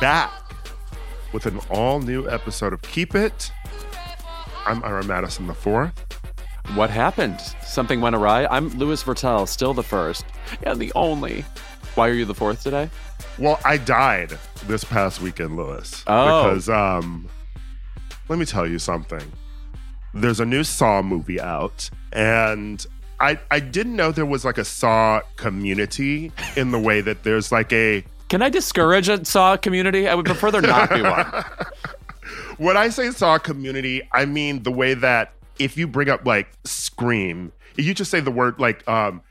Back with an all new episode of Keep It. I'm Ira Madison the fourth. What happened? Something went awry? I'm Louis Virtel, still the first. And the only. Why are you the fourth today? Well, I died this past weekend, Louis. Oh. Because um let me tell you something. There's a new Saw movie out, and I I didn't know there was like a Saw community in the way that there's like a Can I discourage a Saw community? I would prefer there not be one. when I say Saw community, I mean the way that if you bring up like Scream, you just say the word like um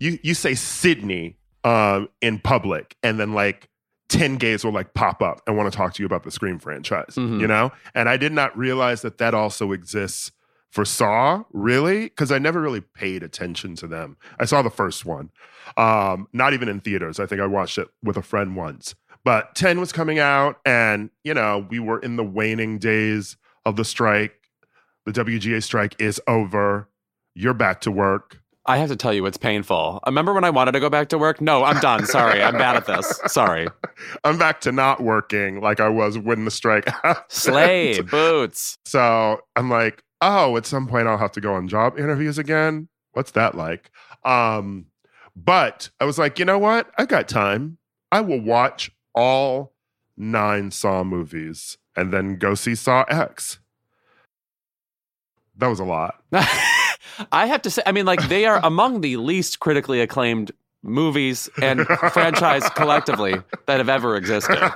you you say Sydney um in public and then like 10 gays will like pop up and want to talk to you about the Scream franchise, Mhm. you know? And I did not realize that that also exists for Saw, really, because I never really paid attention to them. I saw the first one, um, not even in theaters. I think I watched it with a friend once. But 10 was coming out, and, you know, we were in the waning days of the strike. The WGA strike is over. You're back to work. I have to tell you, it's painful. I remember when I wanted to go back to work? No, I'm done. Sorry. I'm bad at this. Sorry. I'm back to not working like I was when the strike. Slay, boots. So I'm like, oh, at some point I'll have to go on job interviews again. What's that like? Um, but I was like, you know what? I got time. I will watch all nine Saw movies and then go see Saw X. That was a lot. I have to say, I mean, like, they are among the least critically acclaimed movies and franchise collectively that have ever existed.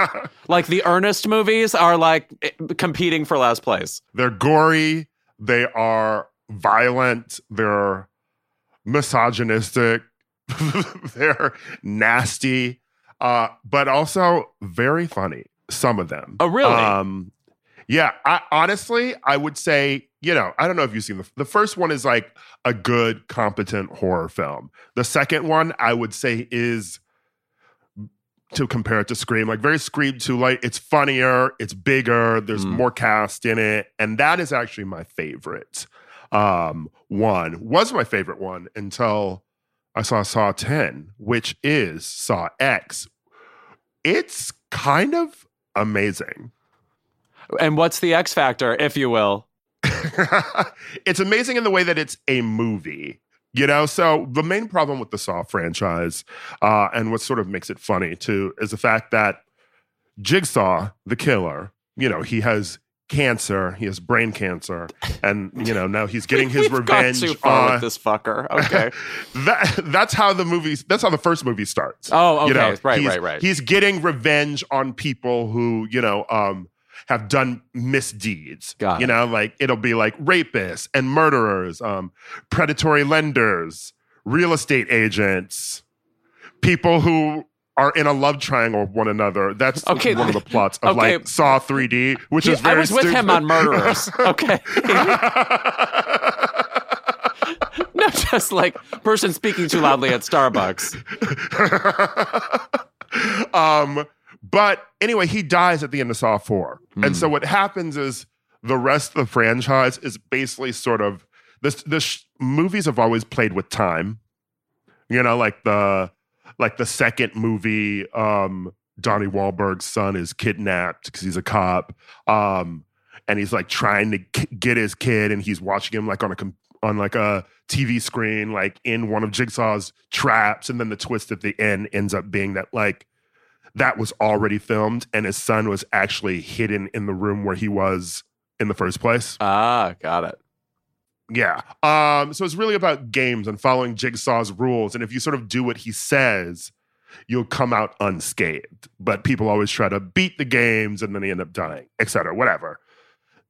Like, the Ernest movies are like eh, competing for last place. They're gory. They are violent. They're misogynistic. they're nasty, uh, but also very funny. Some of them. Oh, really? Um, yeah. I, honestly, I would say, you know, I don't know if you've seen the the first one is like a good, competent horror film. The second one, I would say, is to compare it to Scream, like very Scream to like it's funnier, it's bigger, there's Mm. more cast in it, and that is actually my favorite. Um, one was my favorite one until I saw Saw 10, which is Saw X. It's kind of amazing. And what's the X factor, if you will? it's amazing in the way that it's a movie. You know, so the main problem with the Saw franchise, uh, and what sort of makes it funny too, is the fact that Jigsaw, the killer, you know, he has cancer, he has brain cancer, and you know now he's getting his We've gone revenge too far on with this fucker. Okay. that. That's how the movies. That's how the first movie starts. Oh, okay. You know, right, right, right. He's getting revenge on people who, you know, um, have done misdeeds. Got you it. know, like it'll be like rapists and murderers, um, predatory lenders, real estate agents, people who are in a love triangle with one another. That's Okay, one of the plots of okay. like Saw 3D, which He- is very I was with him on Murderers. Okay. no, Just like person speaking too loudly at Starbucks. um, but anyway, he dies at the end of Saw 4. And Hmm. so what happens is the rest of the franchise is basically sort of this the sh- movies have always played with time. You know, like the like the second movie um Donnie Wahlberg's son is kidnapped because he's a cop. Um and he's like trying to k- get his kid and he's watching him like on a com- on like a TV screen like in one of Jigsaw's traps and then the twist at the end ends up being that like that was already filmed and his son was actually hidden in the room where he was in the first place. Ah, got it. Yeah. Um, so it's really about games and following Jigsaw's rules. And if you sort of do what he says, you'll come out unscathed. But people always try to beat the games and then they end up dying, etc. Whatever.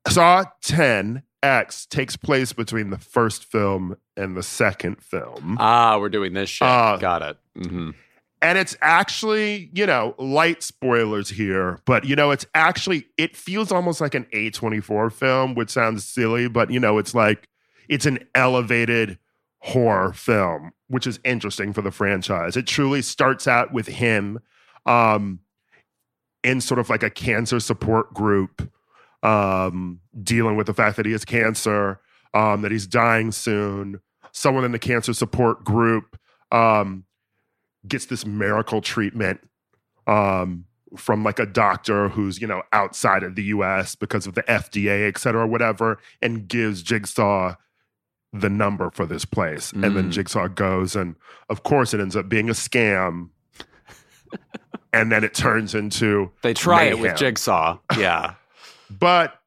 Saw 10X takes place between the first film and the second film. Ah, we're doing this shit. Uh, got it. hmm And it's actually, you know, light spoilers here, but you know, it's actually it feels almost like an A24 film, which sounds silly, but you know, it's like it's an elevated horror film, which is interesting for the franchise. It truly starts out with him um in sort of like a cancer support group um dealing with the fact that he has cancer, um that he's dying soon. Someone in the cancer support group um gets this miracle treatment um, from like a doctor who's you know outside of the U.S. because of the FDA, et cetera, whatever, and gives Jigsaw the number for this place, and then Mm. Jigsaw goes, and of course it ends up being a scam, and then it turns into They try it with Jigsaw. Yeah. but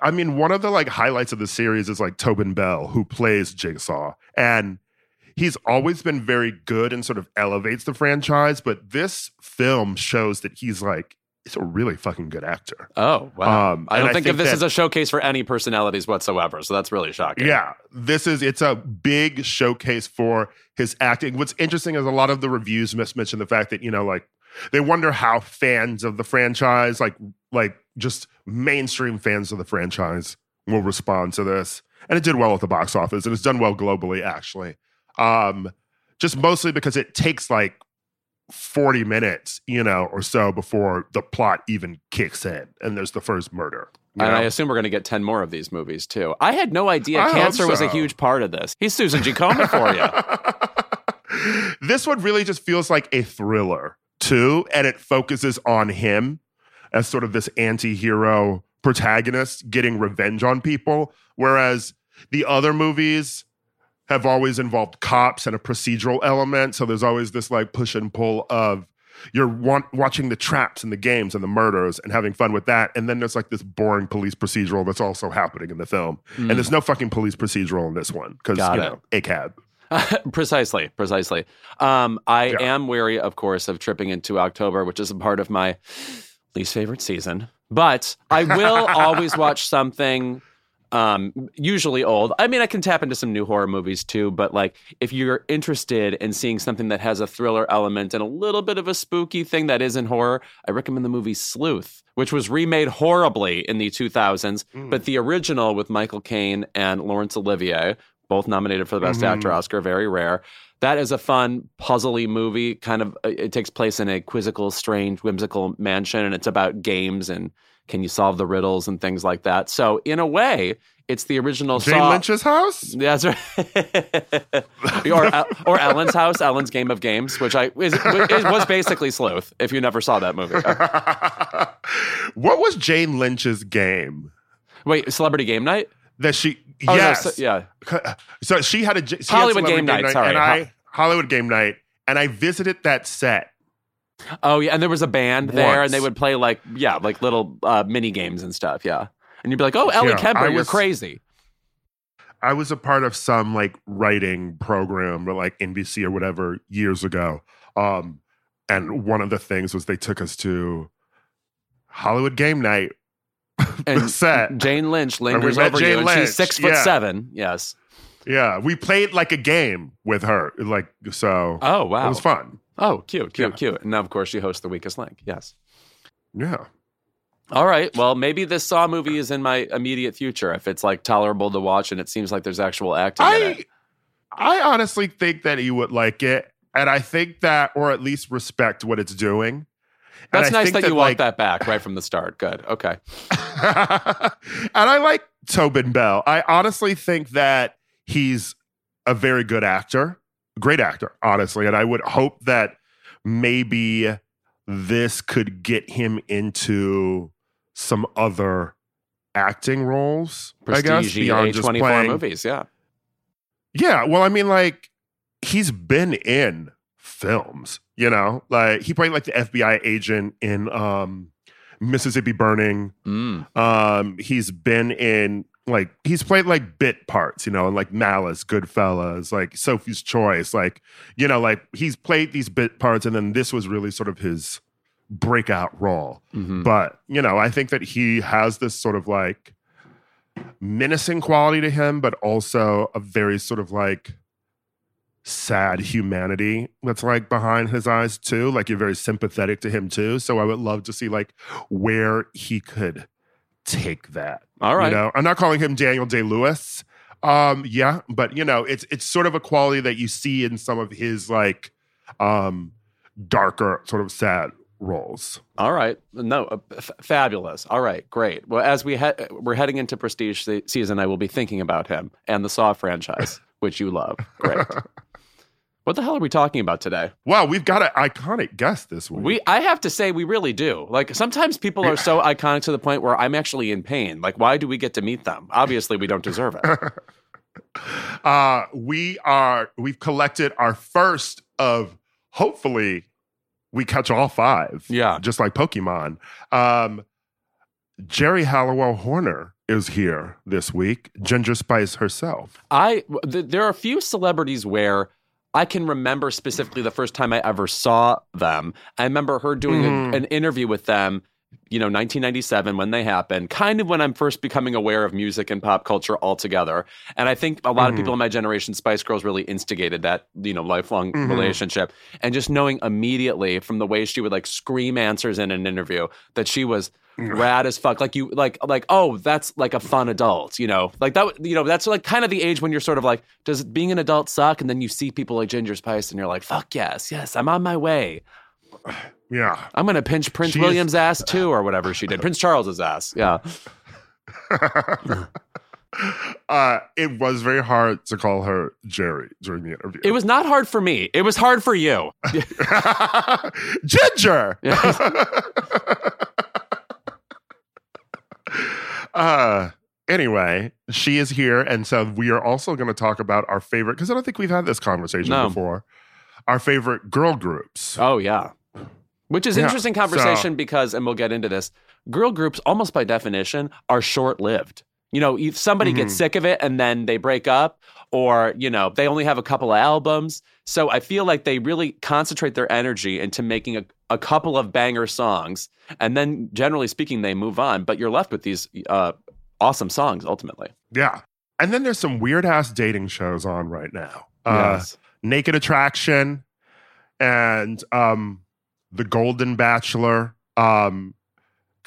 I mean, one of the like highlights of the series is like Tobin Bell, who plays Jigsaw, and he's always been very good and sort of elevates the franchise. But this film shows that he's like he's a really fucking good actor. Oh, wow. Um, I don't think, of this that- as a showcase for any personalities whatsoever. So that's really shocking. Yeah, this is it's a big showcase for his acting. What's interesting is a lot of the reviews mis- mention the fact that you know like they wonder how fans of the franchise, like like just mainstream fans of the franchise, will respond to this. And it did well at the box office, and it's done well globally actually. Um, just mostly because it takes like 40 minutes, you know, or so before the plot even kicks in and there's the first murder. And know? I assume we're going to get 10 more of these movies too. I had no idea I cancer was a huge part of this. He's Susan G. Komen for you. this one really just feels like a thriller too, and it focuses on him as sort of this anti-hero protagonist getting revenge on people, whereas the other movies have always involved cops and a procedural element. So there's always this like push and pull of you're want, watching the traps and the games and the murders and having fun with that. And then there's like this boring police procedural that's also happening in the film. And there's no fucking police procedural in this one because, you it. know, a cab. precisely, precisely. Um, I Yeah. am wary, of course, of tripping into October, which is a part of my least favorite season. But I will always watch something um usually old i mean i can tap into some new horror movies too but like if you're interested in seeing something that has a thriller element and a little bit of a spooky thing that isn't horror i recommend the movie sleuth which was remade horribly in the 2000s Mm. but the original with michael caine and laurence olivier both nominated for the best Mhm. actor oscar very rare that is a fun puzzly movie kind of uh, it takes place in a quizzical strange whimsical mansion and it's about games and can you solve the riddles and things like that so in a way it's the original Jane Saw- Lynch's house? Yeah, that's right. or or Ellen's house, Ellen's Game of Games, which I is, is, was basically Sleuth. If you never saw that movie, what was Jane Lynch's game wait, Celebrity Game Night. that she? Oh, no, yes, so- yeah. Uh, so she had a she had Hollywood Celebrity Game Night, sorry. and I Hollywood Game Night, and I visited that set. Oh yeah, and there was a band there, Once. and they would play like yeah, like little uh, mini games and stuff. Yeah, and you'd be like, "Oh, Ellie Yeah, Kemper, I you're crazy." I was a part of some like writing program or like NBC or whatever years ago. Um, and one of the things was they took us to Hollywood Game Night, And set. Jane Lynch lingers over you, Jane and Lynch, she's six foot yeah. seven. Yes. Yeah, we played like a game with her, like so. Oh wow. It was fun. Oh, cute, cute, Yeah. cute. And now, of course, she hosts the Weakest Link. Yes. Yeah. All right. Well, maybe this Saw movie is in my immediate future if it's like tolerable to watch and it seems like there's actual acting in I it. I honestly think that you would like it, and I think that, or at least respect what it's doing. That's nice think that, you like, that back right from the start. Good. Okay. and I like Tobin Bell. I honestly think that he's a very good actor, great actor, honestly. And I would hope that maybe this could get him into some other acting roles. I guess beyond just A24 playing. movies. Yeah. Yeah, well, I mean, like he's been in films, you know, like he played like the FBI agent in um, Mississippi Burning. Mm. Um, he's been in like he's played like bit parts, you know, in like Malice, Goodfellas, like Sophie's Choice, like you know, like he's played these bit parts, and then this was really sort of his breakout role. Mhm. But you know, I think that he has this sort of like menacing quality to him, but also a very sort of like sad humanity that's like behind his eyes too. Like you're very sympathetic to him too. So I would love to see like where he could take that. All right. You know, I'm not calling him Daniel Day Lewis. Um, yeah, but you know, it's it's sort of a quality that you see in some of his like um darker, sort of sad roles. All right. No, uh, f- fabulous. All right, great. Well, as we he- we're heading into Prestige se- season, I will be thinking about him and the Saw franchise, which you love. Great. what the hell are we talking about today? Wow, we've got an iconic guest this week. We, I have to say, we really do. Like sometimes people are so iconic to the point where I'm actually in pain. Like, why do we get to meet them? Obviously, we don't deserve it. uh we are we've collected our first of hopefully we catch all five. Yeah. Just like Pokemon. Um Geri Halliwell Horner is here this week. Ginger Spice herself. I th- there are a few celebrities where I can remember specifically the first time I ever saw them. I remember her doing a- Mhm. an interview with them, you know, 1997 when they happened, kind of when I'm first becoming aware of music and pop culture altogether. And I think a lot of Mhm. people in my generation, Spice Girls, really instigated that, you know, lifelong Mhm. relationship. And just knowing immediately from the way she would like scream answers in an interview that she was rad as fuck. Like you, like, like, oh, that's like a fun adult, you know, like that, you know, that's like kind of the age when you're sort of like, does being an adult suck? And then you see people like Ginger Spice, and you're like, fuck yes, yes, I'm on my way. Yeah. I'm gonna pinch Prince She is- William's ass too, or whatever she did, Prince Charles's ass. Yeah, uh it was very hard to call her Geri during the interview. it was not hard for me. It was hard for you. Ginger. Uh anyway, she is here and so we are also going to talk about our favorite cuz I don't think we've had this conversation No. before. Our favorite girl groups. Oh yeah. Which is Yeah, interesting conversation because, and we'll get into this, girl groups almost by definition are short lived. You know, if somebody gets Mhm. sick of it and then they break up, or, you know, they only have a couple of albums. So I feel like they really concentrate their energy into making a, a couple of banger songs. And then generally speaking, they move on. But you're left with these uh, awesome songs ultimately. Yeah. And then there's some weird ass dating shows on right now. Uh Naked Attraction and um The Golden Bachelor. Um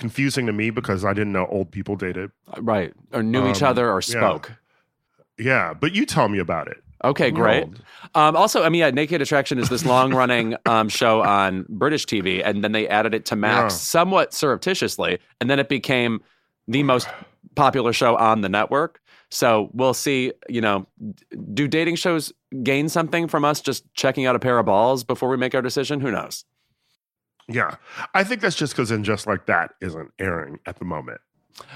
confusing to me because I didn't know old people dated. Right. Or knew each Um, other or spoke. Yeah, but you tell me about it. Okay, great. Um, also, I mean, yeah, Naked Attraction is this long running um, show on British TV, and then they added it to Max Yeah. somewhat surreptitiously, and then it became the most popular show on the network. So we'll see, you know, do dating shows gain something from us just checking out a pair of balls before we make our decision? Who knows? Yeah. I think that's just because And Just Like That isn't airing at the moment.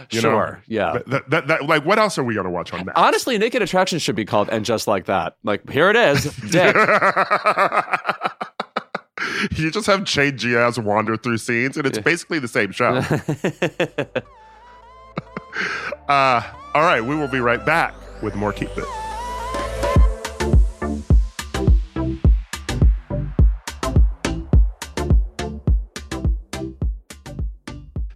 You know, sure. yeah. That, that, that, like, what else are we going to watch on that? Honestly, Naked Attraction should be called And Just Like That. Like, here it is, dick. you just have Che Diaz wander through scenes, and it's basically the same show. Uh, all right, we will be right back with more Keep It.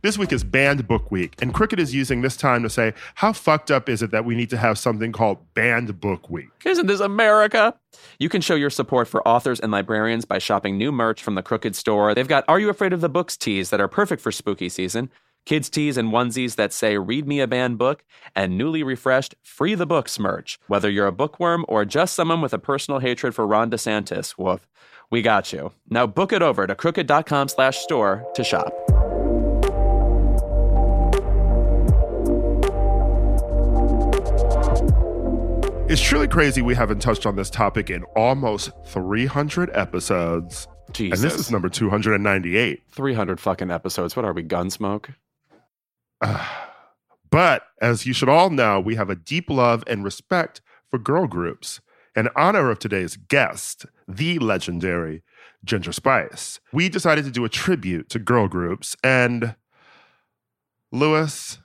This week is Banned Book Week, and Crooked is using this time to say, How fucked up is it that we need to have something called Banned Book Week? Isn't this America? You can show your support for authors and librarians by shopping new merch from the Crooked Store. They've got Are You Afraid of the Books tees that are perfect for spooky season, kids' tees and onesies that say Read Me a Band book, and newly refreshed Free the Books merch. Whether you're a bookworm or just someone with a personal hatred for Ron DeSantis, woof, we got you. Now book it over to crooked.com slash store to shop. It's truly crazy we haven't touched on this topic in almost 300 episodes. Jesus. And this is number 298. 300 fucking episodes. What are we, Gunsmoke? But as you should all know, we have a deep love and respect for girl groups. In honor of today's guest, the legendary Ginger Spice, we decided to do a tribute to girl groups. And Louis,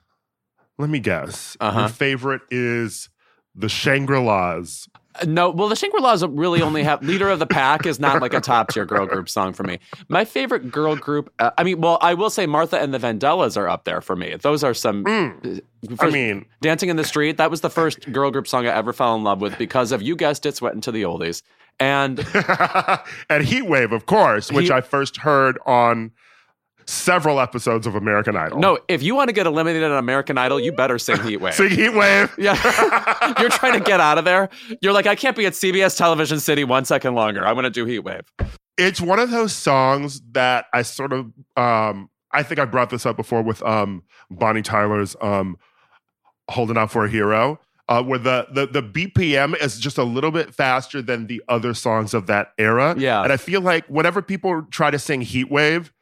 let me guess. Uh-huh. Your favorite is the Shangri La's. Uh, No, well, the Shangri-La's really only have Leader of the Pack is not like a top tier girl group song for me. My favorite girl group, uh, I mean, well, I will say Martha and the Vandellas are up there for me. Those are some. Mm. I mean, Dancing in the Street, that was the first girl group song I ever fell in love with because of, you guessed it, Sweatin' to the Oldies. And and Heat Wave, of course, which I first heard on several episodes of American Idol. no, if you want to get eliminated on American Idol, you better sing Heat Wave. Sing Heat Wave. Yeah. You're trying to get out of there. You're like, I can't be at CBS Television City one second longer. I'm going to do Heat Wave. it's one of those songs that I sort of um I think I brought this up before with um Bonnie Tyler's um Holding Out for a Hero. Uh, where the, the the BPM is just a little bit faster than the other songs of that era. Yeah. And I feel like whenever people try to sing Heat Wave,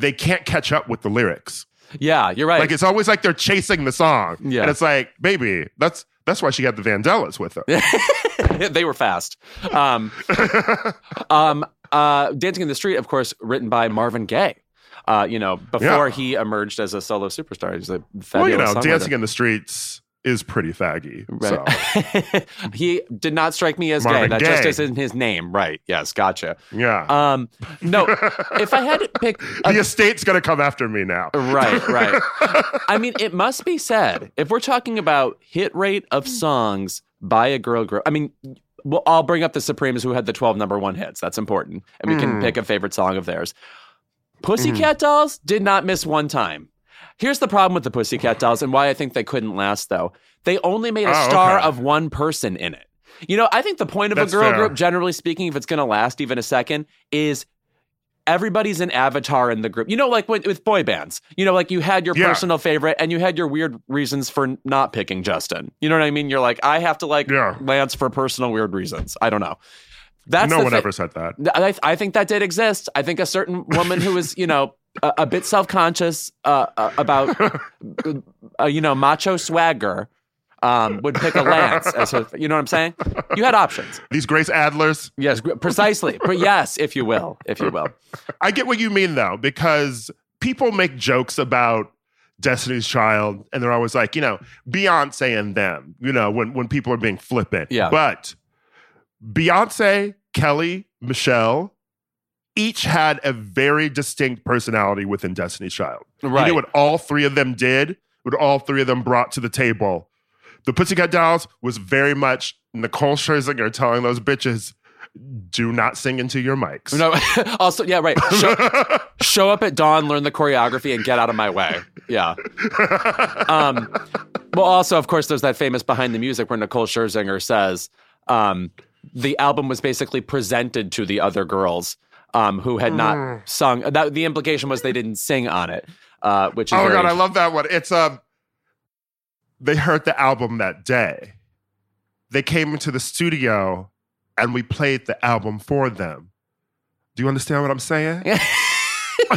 they can't catch up with the lyrics. Yeah, you're right. Like it's always like they're chasing the song. Yeah. And it's like, baby, that's that's why she had the Vandellas with her. they were fast. Um, um, uh, Dancing in the Street, of course, written by Marvin Gaye. Uh, you know, before Yeah. he emerged as a solo superstar, he's a well, you know, dancing in the streets is pretty faggy. So. He did not strike me as gay. Marvin That just isn't his name. Right. Yes. Gotcha. Yeah. Um, no, if I had to pick a the estate's going to come after me now. Right, right. I mean, it must be said if we're talking about hit rate of songs by a girl group. I mean, well, I'll bring up the Supremes who had the 12 number one hits. That's important. And we can Mm. pick a favorite song of theirs. Pussycat Dolls did not miss one time. Here's the problem with the Pussycat Dolls and why I think they couldn't last, though. They only made a Oh, star okay. of one person in it. You know, I think the point of That's a girl fair. group, generally speaking, if it's going to last even a second, is everybody's an avatar in the group. You know, like with, with boy bands, you know, like you had your Yeah. personal favorite and you had your weird reasons for not picking Justin. You know what I mean? You're like, I have to like Yeah. Lance for personal weird reasons. I don't know. That's no one ever said that. I, I think that did exist. I think a certain woman who was, you know, a, a bit self conscious uh, uh, about, uh, you know, macho swagger um, would pick a Lance as her. You know what I'm saying? You had options. These Grace Adlers. Yes, precisely. But yes, if you will, if you will. I get what you mean though, because people make jokes about Destiny's Child, and they're always like, you know, Beyonce and them. You know, when when people are being flippant. Yeah. But Beyonce, Kelly, Michelle. Each had a very distinct personality within Destiny's Child. You Right. knew what all three of them did, what all three of them brought to the table. The Pussycat Dolls was very much Nicole Scherzinger telling those bitches, do not sing into your mics. No, also, yeah, right. Show, show up at dawn, learn the choreography, and get out of my way. Yeah. Um, well, also, of course, there's that famous behind the music where Nicole Scherzinger says um, the album was basically presented to the other girls um, who had not sung. That, the implication was they didn't sing on it, uh, which is oh my very- god, I love that one. It's um they heard the album that day. They came into the studio and we played the album for them. Do you understand what I'm saying?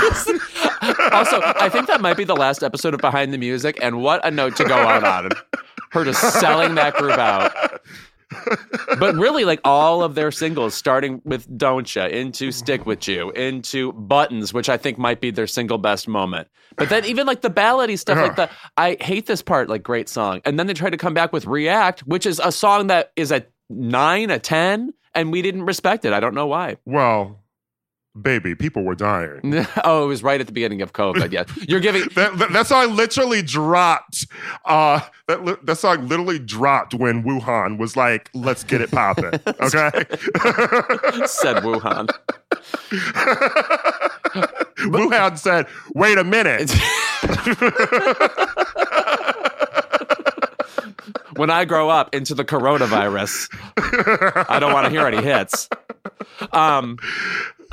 also, I think that might be the last episode of Behind the Music, and what a note to go out on. Her just selling that group out. But really, like all of their singles, starting with Don't into Stick With You, into Buttons, which I think might be their single best moment. But then even like the ballady stuff, like the I hate this part, like great song. And then they tried to come back with React, which is a song that is a nine, a 10, and we didn't respect it. I don't know why. Well, baby, people were dying. oh, it was right at the beginning of COVID. Yeah. You're giving That, that, that song literally dropped. Uh, that, li- that song literally dropped when Wuhan was like, let's get it popping. Okay? said Wuhan. Wuhan said, "Wait a minute." when I grow up into the coronavirus, I don't want to hear any hits. Um,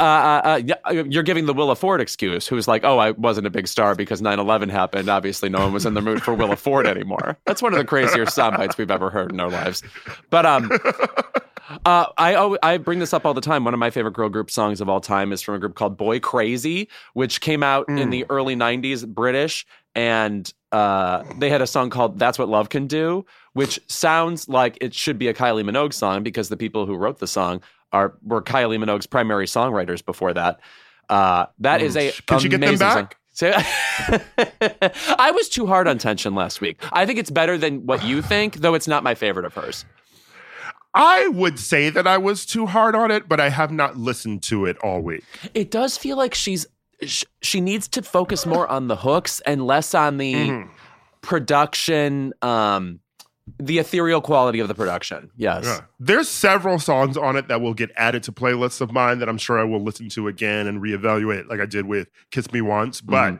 uh, uh, uh, you're giving the Willa Ford excuse, who's like, oh, I wasn't a big star because 9 11 happened. Obviously, no one was in the mood for Willa Ford anymore. That's one of the crazier sound bites we've ever heard in our lives. But um, uh, I I bring this up all the time. One of my favorite girl group songs of all time is from a group called Boy Crazy, which came out in the early '90s, British, and uh, they had a song called "That's What Love Can Do," which sounds like it should be a Kylie Minogue song because the people who wrote the song are were Kylie Minogue's primary songwriters before that. Uh, that is a Could you get them back? So- I was too hard on tension last week. I think it's better than what you think, though it's not my favorite of hers. I would say that I was too hard on it, but I have not listened to it all week. it does feel like she's sh- she needs to focus more on the hooks and less on the Mm-hmm. production um the ethereal quality of the production yes Yeah. There's several songs on it that will get added to playlists of mine that I'm sure I will listen to again and reevaluate, like I did with "Kiss Me Once." But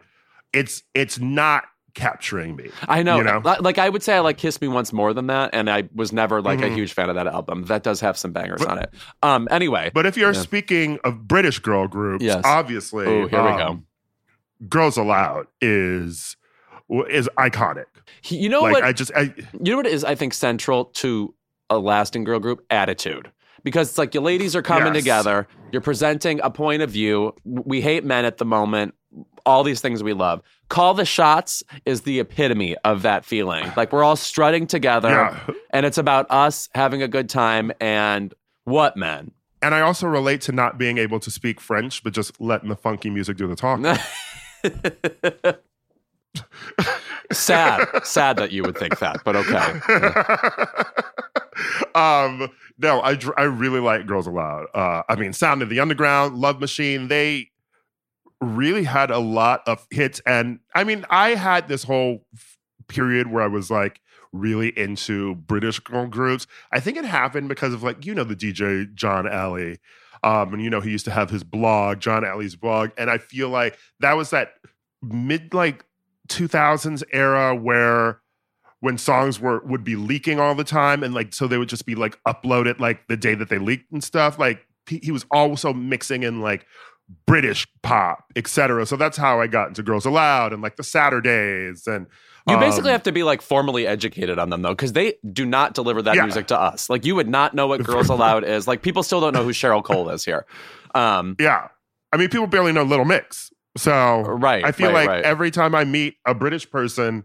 it's it's not capturing me. i know, You know? Like i would say i like kiss me once more than that and i was never like a huge fan of that album that does have some bangers on it um anyway But if you're speaking of British girl groups, Yes. obviously, oh here we go um, Girls Aloud is is iconic. He- you know like what I just I, you know what is i think central to a lasting girl group attitude because it's like your ladies are coming Yes. together you're presenting a point of view we hate men at the moment all these things we love call the shots is the epitome of that feeling like we're all strutting together Yeah. and it's about us having a good time and what men and I also relate to not being able to speak French, but just letting the funky music do the talking. sad sad that you would think that but okay um, no, I I really like Girls Aloud. Uh, I mean, Sound of the Underground, Love Machine. They really had a lot of hits, and I mean, I had this whole period where I was like really into British girl groups. I think it happened because of like you know the DJ John Alley. Um, and you know he used to have his blog, John Alley's blog, and I feel like that was that mid like 2000s era where when songs were would be leaking all the time and like so they would just be like uploaded like the day that they leaked and stuff like he, he was also mixing in like british pop etc so that's how i got into girls aloud and like the saturdays and You basically um, have to be like formally educated on them though, because they do not deliver that Yeah. music to us. Like you would not know what Girls Aloud is. Like people still don't know who Cheryl Cole is here. Um, yeah i mean people barely know little mix so Right, i feel right, like right. every time i meet a british person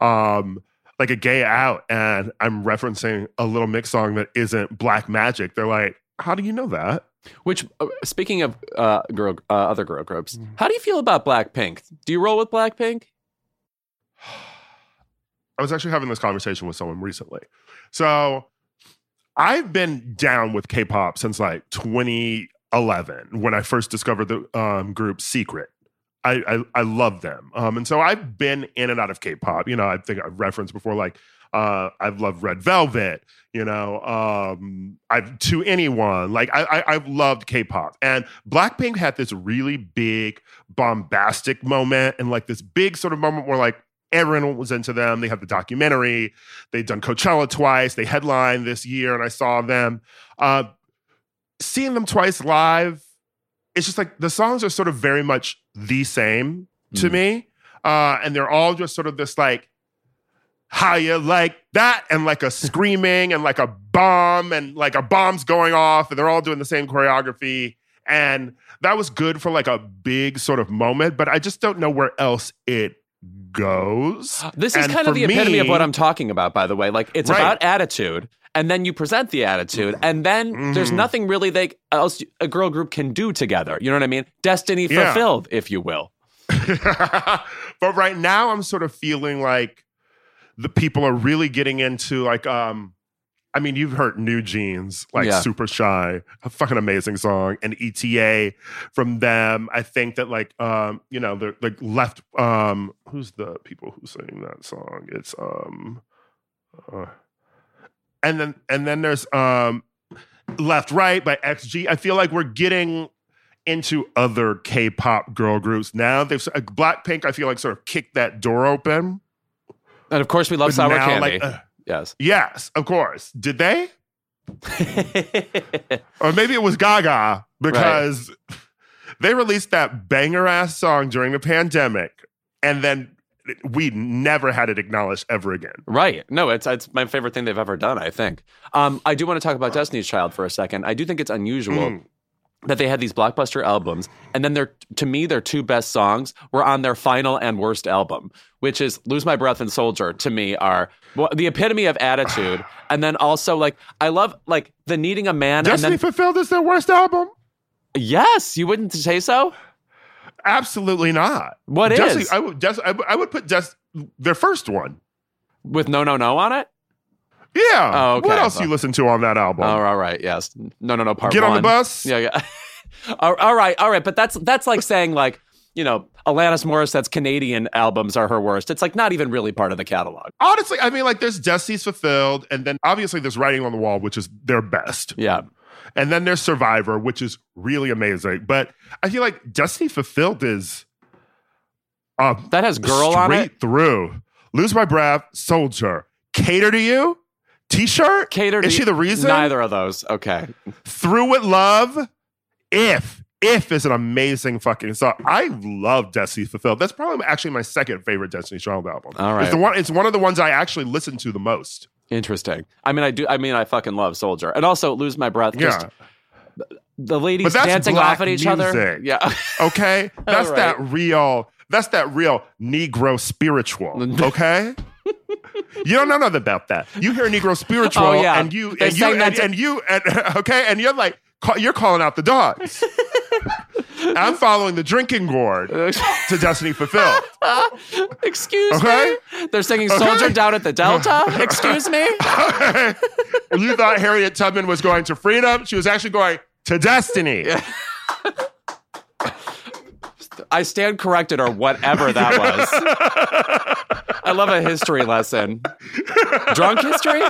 um like a gay out and i'm referencing a little mix song that isn't black magic they're like how do you know that which, uh, speaking of uh, girl, uh, other girl groups, Mm-hmm. how do you feel about Blackpink? Do you roll with Blackpink? I was actually having this conversation with someone recently. So I've been down with K-pop since like 2011 when I first discovered the um, group Secret. I, I I love them, um, and so I've been in and out of K-pop. You know, I think I've referenced before, like uh, I've loved Red Velvet. You know, um, I've to anyone like I, I I've loved K-pop, and Blackpink had this really big bombastic moment, and like this big sort of moment where like everyone was into them. They had the documentary. They'd done Coachella twice. They headlined this year, and I saw them. Uh, seeing them twice live, it's just like the songs are sort of very much the same to Mm. me, uh, and they're all just sort of this like how you like that and like a screaming and like a bomb and like a bomb's going off and they're all doing the same choreography and that was good for like a big sort of moment but i just don't know where else it goes This is And kind of the epitome of what I'm talking about, by the way. Like it's Right. about attitude, and then you present the attitude, and then there's Mhm. nothing really they else a girl group can do together. You know what I mean? Destiny Yeah. fulfilled, if you will. but right now i'm sort of feeling like the people are really getting into like um I mean, you've heard New Jeans, like Yeah. Super Shy, a fucking amazing song, and ETA from them. I think that like um, you know, the like left um who's the people who sing that song? It's um uh, and then and then there's um Left Right by XG. I feel like we're getting into other K-pop girl groups now. They've uh, Blackpink. I feel like sort of kicked that door open. And of course, we love But sour now, candy. like, uh, yes. yes, of course. Did they? or maybe it was Gaga because they released that banger ass song during the pandemic, and then we never had it acknowledged ever again. Right. No, it's it's my favorite thing they've ever done, I think. Um, I do want to talk about Destiny's Child for a second. I do think it's unusual Mm. that they had these blockbuster albums, and then their to me, their two best songs were on their final and worst album, which is Lose My Breath and Soldier, to me, are well, the epitome of attitude. and then also like I love like the needing a man Destiny and then Fulfilled is their worst album? Yes, you wouldn't say so? Absolutely not. What is? I would, Des- I I would put Des- their first one. With no no no on it? Yeah. Oh, okay. What else you listen to on that album? Oh, all right, yes. No, no, no. Part Get on the bus. Yeah, yeah. all all right, all right. But that's that's like saying like you know Alanis Morissette's Canadian albums are her worst. It's like not even really part of the catalog. Honestly, I mean, like, there's Destiny's Fulfilled, and then obviously there's Writing on the Wall, which is their best. Yeah, And then there's Survivor, which is really amazing. But I feel like Destiny Fulfilled is uh, that has girl straight on it. through. Lose My Breath, Soldier, Cater to You, T-shirt. Cater to Is she you- the reason? Neither of those. Okay. Through with Love, If. If is an amazing fucking song. I love Destiny Fulfilled. That's probably actually my second favorite Destiny Child album. All right. It's the one it's one of the ones I actually listen to the most. Interesting. I mean, I do. I mean, I fucking love Soldier, and also lose my breath. just Yeah. the ladies dancing off at each other. Yeah. Okay? That's right. that real that's that real Negro spiritual. Okay? you don't know nothing about that. You hear Negro spiritual Oh, yeah. and you They and you and, to- and you and okay, and you're like call, you're calling out the dogs. I'm following the drinking gourd to Destiny Fulfilled. Excuse Okay. me. They're singing Okay. "Soldier Down at the Delta." Excuse me. you thought Harriet Tubman was going to freedom. She was actually going to destiny. I stand corrected, or whatever that was. I love a history lesson. Drunk history.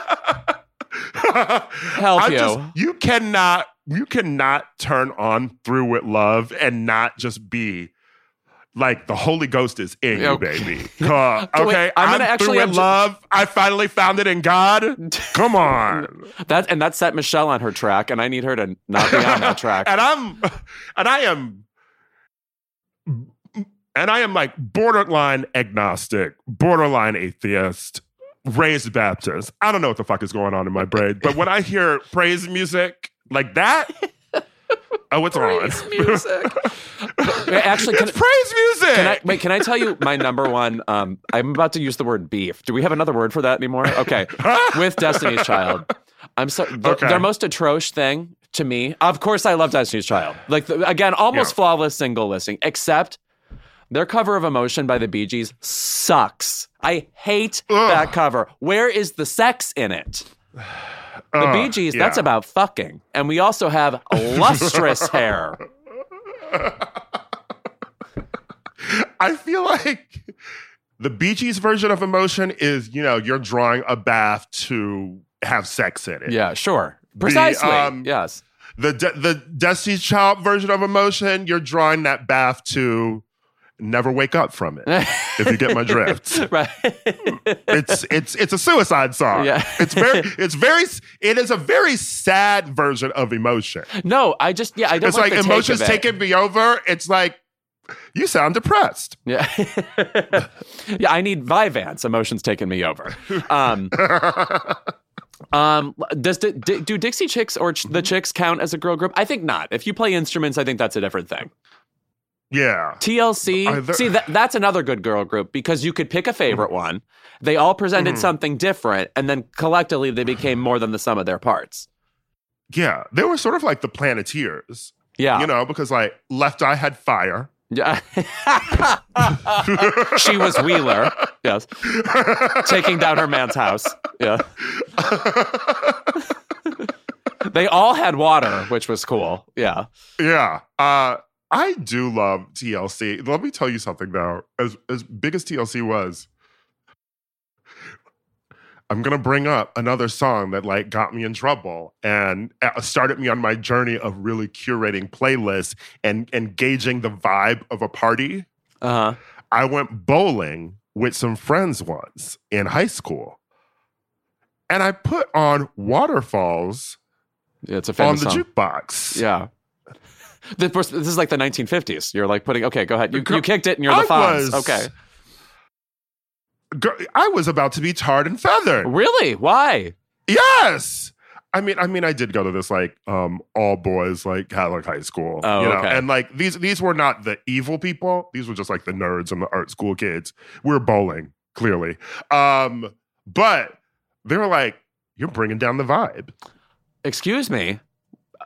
Help I'm you. just you cannot you cannot turn on through with love and not just be like the Holy Ghost is in you, Okay. baby. Uh, okay, I'm I'm, gonna actually- through I'm with ju- love. I finally found it in God. Come on, That and that set Michelle on her track, and I need her to not be on that track. and I'm and I am and I am like borderline agnostic, borderline atheist, raised Baptist. I don't know what the fuck is going on in my brain, but when I hear praise music like that, oh, it's Praise on. music. Actually, can, it's praise music. can I wait? Can I tell you my number one? Um, I'm about to use the word beef. Do we have another word for that anymore? Okay, with Destiny's Child. I'm sorry. The, Okay. Their most atrocious thing to me. Of course, I love Destiny's Child. Like the, again, almost Yeah. flawless single listing, except. Their cover of Emotion by the Bee Gees sucks. I hate Ugh. that cover. Where is the sex in it? The Uh, Bee Gees, that's about fucking. And we also have lustrous hair. I feel like the Bee Gees version of emotion is, you know, you're drawing a bath to have sex in it. Yeah, sure. Precisely. um, yes. The De- the Destiny's Child version of emotion, you're drawing that bath to never wake up from it. if you get my drift. right. It's it's it's a suicide song. Yeah. it's very it's very it is a very sad version of emotion. no, I just yeah, I don't It's like, emotions taking me over. It's like you sound depressed. Yeah. yeah, I need Vyvanse. Emotions taking me over. Um, um, does do, do Dixie Chicks or ch- the Chicks count as a girl group? I think not. If you play instruments, I think that's a different thing. Yeah. TLC, see that that's another good girl group because you could pick a favorite one. They all presented Mhm. something different, and then collectively they became more than the sum of their parts. Yeah. They were sort of like the Planeteers, Yeah, you know, because like Left Eye had fire. Yeah. she was Wheeler. Yes. Taking down her man's house. Yeah. They all had water, which was cool. Yeah. yeah. Uh, I do love TLC. Let me tell you something though. As as big as TLC was, I'm gonna bring up another song that like got me in trouble and uh, started me on my journey of really curating playlists and engaging the vibe of a party. Uh huh. I went bowling with some friends once in high school, and I put on Waterfalls Yeah, it's a on the song. jukebox. Yeah. This, this is like the 1950s. You're like putting, okay, go ahead. You, you kicked it and you're the Fonz. Okay. Girl, I was about to be tarred and feathered. Really? Why? Yes. I mean, I mean, I did go to this like um all boys like Catholic high school, Oh, you know, okay. and like these these were not the evil people; these were just like the nerds and the art school kids. We were bowling clearly, um, but they were like, "You're bringing down the vibe." Excuse me.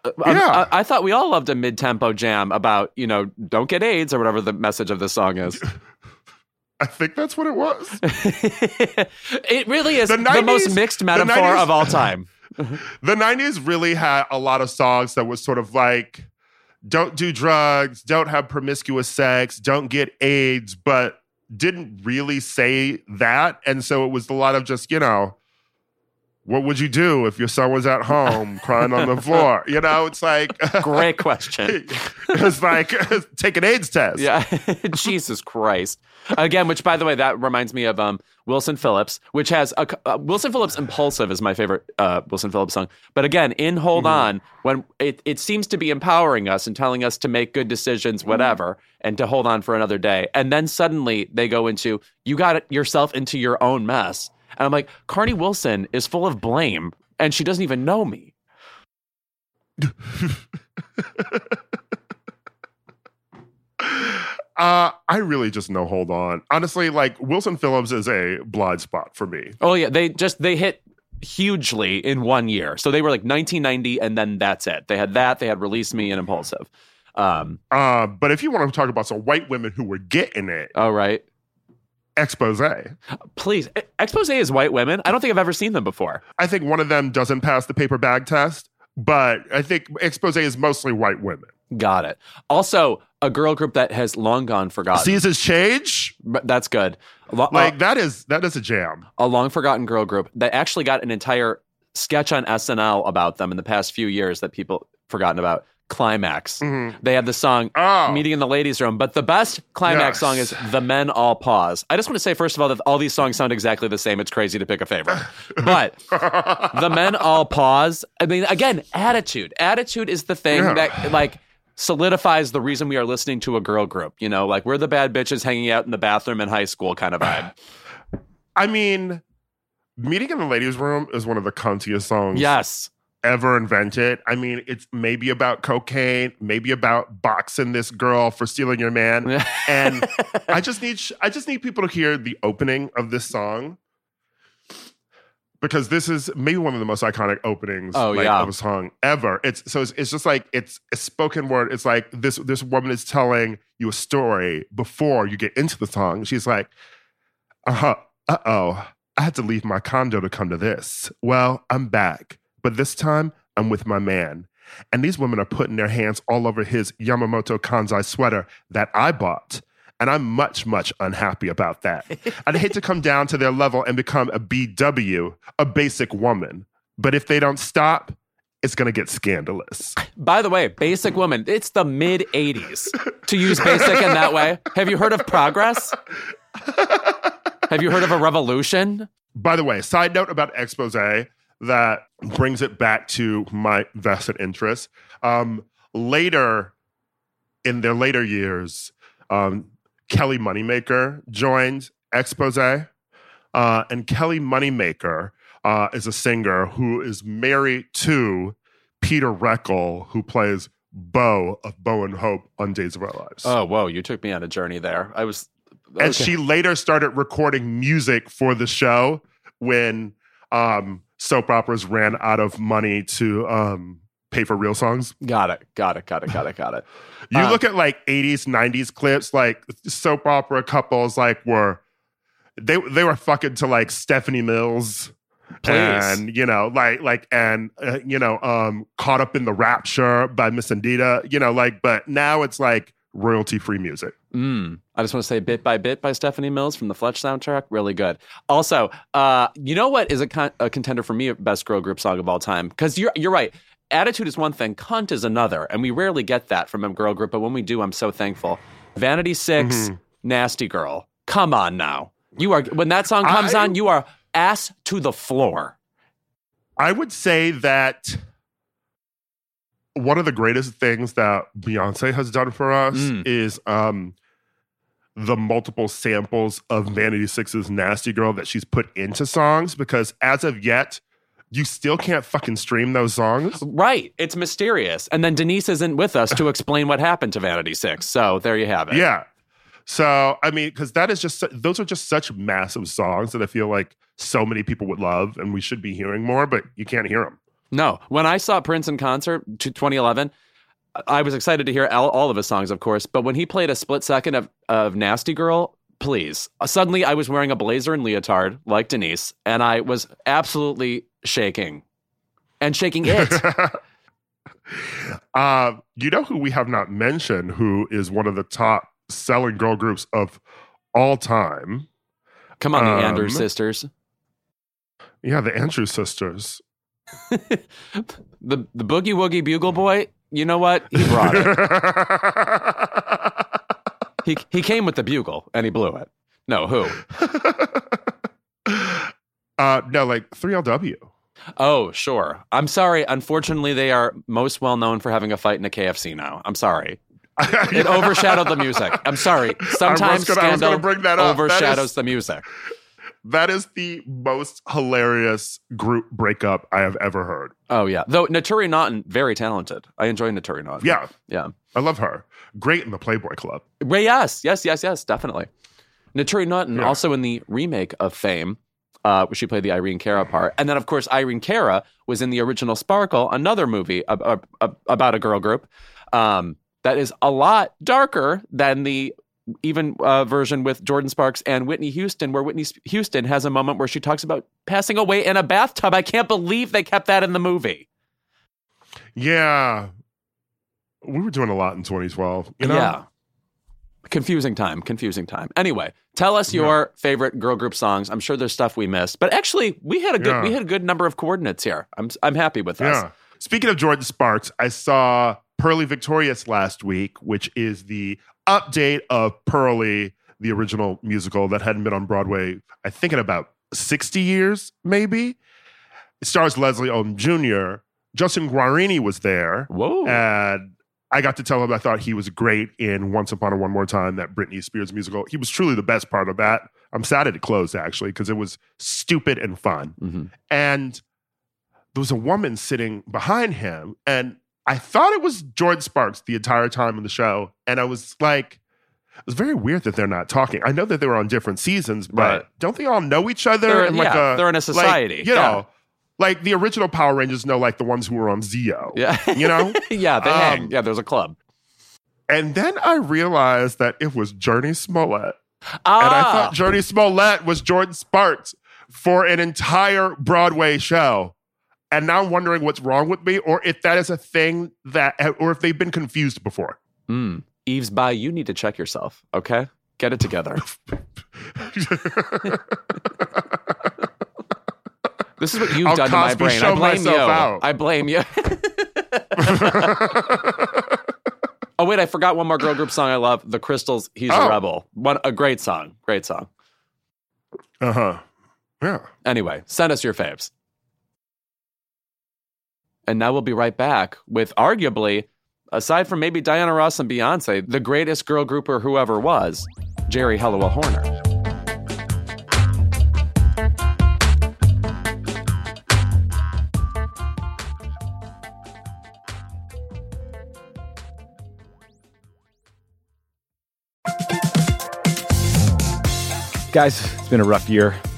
Yeah. I, I thought we all loved a mid-tempo jam about, you know, don't get AIDS or whatever the message of the song is. I think that's what it was. it really is The the, most mixed metaphor 90s of all time. the 90s really had a lot of songs that was sort of like don't do drugs don't have promiscuous sex don't get aids but didn't really say that and so it was a lot of just you know what would you do if your son was at home crying on the floor you know it's like Great question. it's like take an aids test Yeah. Jesus Christ. Again, which by the way, that reminds me of um, Wilson Phillips, which has a uh, Wilson Phillips Impulsive is my favorite uh, Wilson Phillips song. But again, in Hold On, when it, it seems to be empowering us and telling us to make good decisions, whatever, and to hold on for another day. And then suddenly they go into, you got yourself into your own mess. And I'm like, Carnie Wilson is full of blame and she doesn't even know me. uh i really just know hold on honestly like wilson phillips is a blind spot for me Oh yeah, they just they hit hugely in one year. So they were like 1990, and then that's it. They had that. They had Release Me and Impulsive. Um, Uh, but if you want to talk about some white women who were getting it, oh right, expose. please. Expose is white women. I don't think I've ever seen them before. I think one of them doesn't pass the paper bag test, but I think expose is mostly white women. Got it. Also, a girl group that has long gone forgotten. Seasons change, but that's good. Lo- uh, like that is that is a jam. a long forgotten girl group that actually got an entire sketch on SNL about them in the past few years that people forgotten about. Klymaxx. Mhm. They had the song Oh, meeting in the ladies' room. But the best Klymaxx Yes. song is "The Men All Pause." I just want to say, first of all, that all these songs sound exactly the same. It's crazy to pick a favorite, but "The Men All Pause." I mean, again, attitude. Attitude is the thing Yeah. that like solidifies the reason we are listening to a girl group. You know, like we're the bad bitches hanging out in the bathroom in high school kind of vibe. I mean, meeting in the ladies' room is one of the cuntiest songs yes. Ever invented. I mean, it's maybe about cocaine, maybe about boxing this girl for stealing your man. And I just need I just need people to hear the opening of this song because this is maybe one of the most iconic openings Oh, like, yeah. of a song ever. It's so it's, it's just like it's a spoken word. It's like this this woman is telling you a story before you get into the song. She's like, uh huh, uh oh, I had to leave my condo to come to this. Well, I'm back, but this time I'm with my man. And these women are putting their hands all over his Yamamoto Kansai sweater that I bought. And I'm much, much unhappy about that. I'd hate to come down to their level and become a BW, a basic woman. But if they don't stop, it's going to get scandalous. By the way, Basic Woman, it's the mid 80s to use basic in that way. Have you heard of progress? Have you heard of a revolution? By the way, side note about expose that brings it back to my vested interest. Um, later, in their later years, um, Kelly Moneymaker joined expose, uh, and Kelly Moneymaker uh, is a singer who is married to Peter Reckell, who plays Bo of Bo and Hope on Days of Our Lives. Oh, whoa, you took me on a journey there. I was. and she later started recording music for the show when um, soap operas ran out of money to um, pay for real songs. Got it. Got it. Got it. Got it. Got it. You Uh, look at like 80s, 90s clips, like soap opera couples like were they they were fucking to like Stephanie Mills. Please. And you know, like, like, and uh, you know, um, caught up in the rapture by Miss Anita. You know, like, but now it's like royalty free music. Mm. I just want to say Bit by Bit by Stephanie Mills from the Fletch soundtrack. Really good. Also, uh, you know what is a, con- a contender for me, best girl group song of all time? Because you're, you're right. Attitude is one thing, cunt is another. And we rarely get that from a girl group, but when we do, I'm so thankful. Vanity 6 Mm-hmm. Nasty Girl. Come on now. You are when that song comes I- on, you are ass to the floor. I would say that one of the greatest things that Beyonce has done for us Mm. is um, the multiple samples of Vanity Six's Nasty Girl that she's put into songs because as of yet, you still can't fucking stream those songs. Right. It's mysterious. And then Denise isn't with us to explain what happened to Vanity Six. So there you have it. Yeah. So, I mean, because that is just, those are just such massive songs that I feel like so many people would love and we should be hearing more, but you can't hear them. No, when I saw Prince in concert, t- 2011, I was excited to hear all, all of his songs, of course. But when he played a split second of, of Nasty Girl, please. Suddenly, I was wearing a blazer and leotard like Denise, and I was absolutely shaking and shaking it. uh, you know who we have not mentioned, who is one of the top selling girl groups of all time? Come on, the Um, Andrews sisters. Yeah, the Andrews sisters. The the Boogie Woogie Bugle Boy. You know what? He brought it. he he came with the bugle and he blew it. No, who? uh, no, like 3LW. Oh, sure. I'm sorry. Unfortunately, they are most well known for having a fight in a KFC now. I'm sorry. It overshadowed the music. I'm sorry. Sometimes gonna- I was scandal gonna bring that up. That overshadows is- the music. That is the most hilarious group breakup I have ever heard. Oh yeah. Though Naturi Naughton, very talented. I enjoy Naturi Naughton. Yeah, Yeah. I love her. Great in the Playboy Club. Well, yes, yes, yes, yes, definitely. Naturi Naughton Yeah. also in the remake of Fame, uh, where she played the Irene Cara part, and then of course Irene Cara was in the original Sparkle, another movie ab- ab- ab- about a girl group um, that is a lot darker than the even uh, version with Jordin Sparks and Whitney Houston, where Whitney Houston has a moment where she talks about passing away in a bathtub. I can't believe they kept that in the movie. Yeah. We were doing a lot in 2012. You know? Yeah. Confusing time, confusing time. Anyway, tell us your favorite girl group songs. I'm sure there's stuff we missed, but actually, we had a good Yeah. we had a good number of coordinates here. I'm I'm happy with us. Yeah. Speaking of Jordin Sparks, I saw Purlie Victorious last week, which is the update of Purlie, the original musical that hadn't been on Broadway, I think in about 60 years, maybe. It stars Leslie Odom Jr. Justin Guarini was there. Whoa. And I got to tell him I thought he was great in Once Upon a One More Time, that Britney Spears musical. He was truly the best part of that. I'm sad it closed actually because it was stupid and fun. Mhm. And there was a woman sitting behind him, and I thought it was Jordin Sparks the entire time in the show. And I was like, it was very weird that they're not talking. I know that they were on different seasons, but Right. don't they all know each other? They're- in like yeah, a, they're in a like, society. you Yeah. know, like the original Power Rangers know like the ones who were on Zeo. Yeah. You know? yeah, they Um, hang. Yeah, there's a club. And then I realized that it was Jurnee Smollett. Ah, And I thought Jurnee Smollett was Jordin Sparks for an entire Broadway show. And now I'm wondering what's wrong with me, or if that is a thing that, or if they've been confused before. mm, Eve's by you need to check yourself, okay? Get it together. This is what you've I'll done to my brain. I blame you. out. I blame you. oh wait, I forgot one more girl group song I love. The Crystals. He's Oh. a rebel. One a great song. Great song. uh huh. Yeah. Anyway, send us your faves. And now we'll be right back with arguably, aside from maybe Diana Ross and Beyonce, the greatest girl grouper who ever was, Geri Halliwell Horner. Guys, it's been a rough year.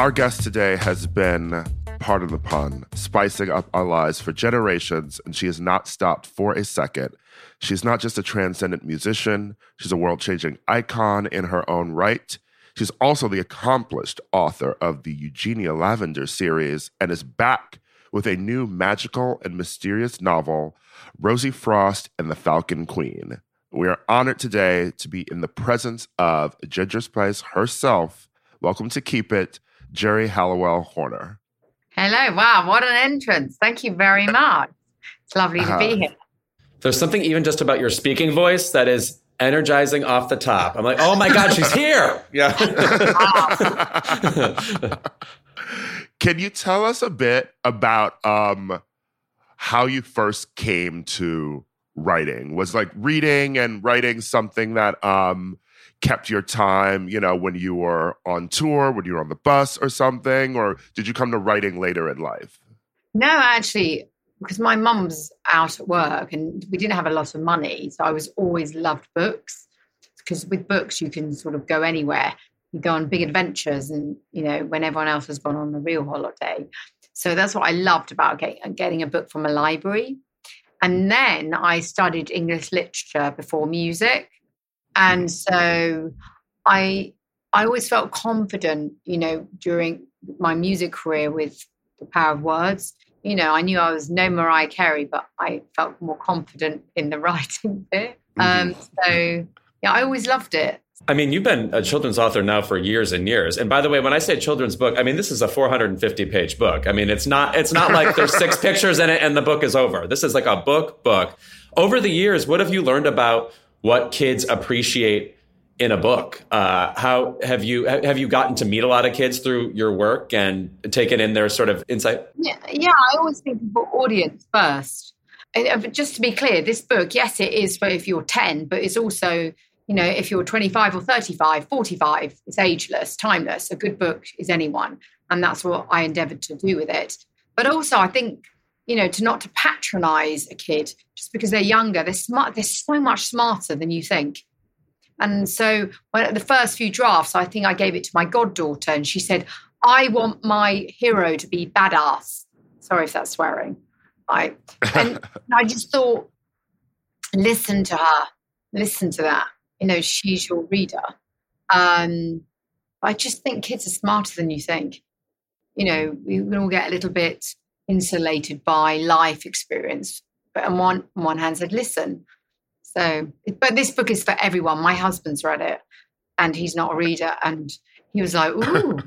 Our guest today has been, part of the pun, spicing up our lives for generations, and she has not stopped for a second. She's not just a transcendent musician, she's a world changing icon in her own right. She's also the accomplished author of the Ugenia Lavender series and is back with a new magical and mysterious novel, Rosie Frost and the Falcon Queen. We are honored today to be in the presence of Ginger Spice herself. Welcome to Keep It, Geri Halliwell Horner. Hello. Wow. What an entrance. Thank you very much. It's lovely to Uh, be here. There's something even just about your speaking voice that is energizing off the top. I'm like, oh my God, she's here. Yeah. Can you tell us a bit about um, how you first came to writing? Was like reading and writing something that um, kept your time, you know, when you were on tour, when you were on the bus or something? Or did you come to writing later in life? No, actually, because my mum's out at work and we didn't have a lot of money. So I was always loved books because with books, you can sort of go anywhere. You go on big adventures and, you know, when everyone else has gone on a real holiday. So that's what I loved about get, getting a book from a library. And then I studied English literature before music. And so I I always felt confident, you know, during my music career with the power of words. You know, I knew I was no Mariah Carey, but I felt more confident in the writing bit. Um, so yeah, I always loved it. I mean, you've been a children's author now for years and years. And by the way, when I say children's book, I mean this is a 450 page book. I mean, it's not it's not like there's six pictures in it and the book is over. This is like a book book. Over the years, what have you learned about what kids appreciate in a book? Uh, how have you have you gotten to meet a lot of kids through your work and taken in their sort of insight? Yeah, yeah. I always think of audience first. And, uh, just to be clear, this book, yes, it is for if you're 10, but it's also, you know, if you're 25 or 35, 45, it's ageless, timeless. A good book is anyone. And that's what I endeavored to do with it. But also, I think, you know, to not to patronize a kid just because they're younger. They're smart. They're so much smarter than you think. And so, when at the first few drafts, I think I gave it to my goddaughter, and she said, "I want my hero to be badass." Sorry if that's swearing. I and I just thought, listen to her, listen to that. You know, she's your reader. Um, I just think kids are smarter than you think. You know, we all get a little bit insulated by life experience. But on one on one hand, said, listen. So, but this book is for everyone. My husband's read it, and he's not a reader, and he was like, "Ooh,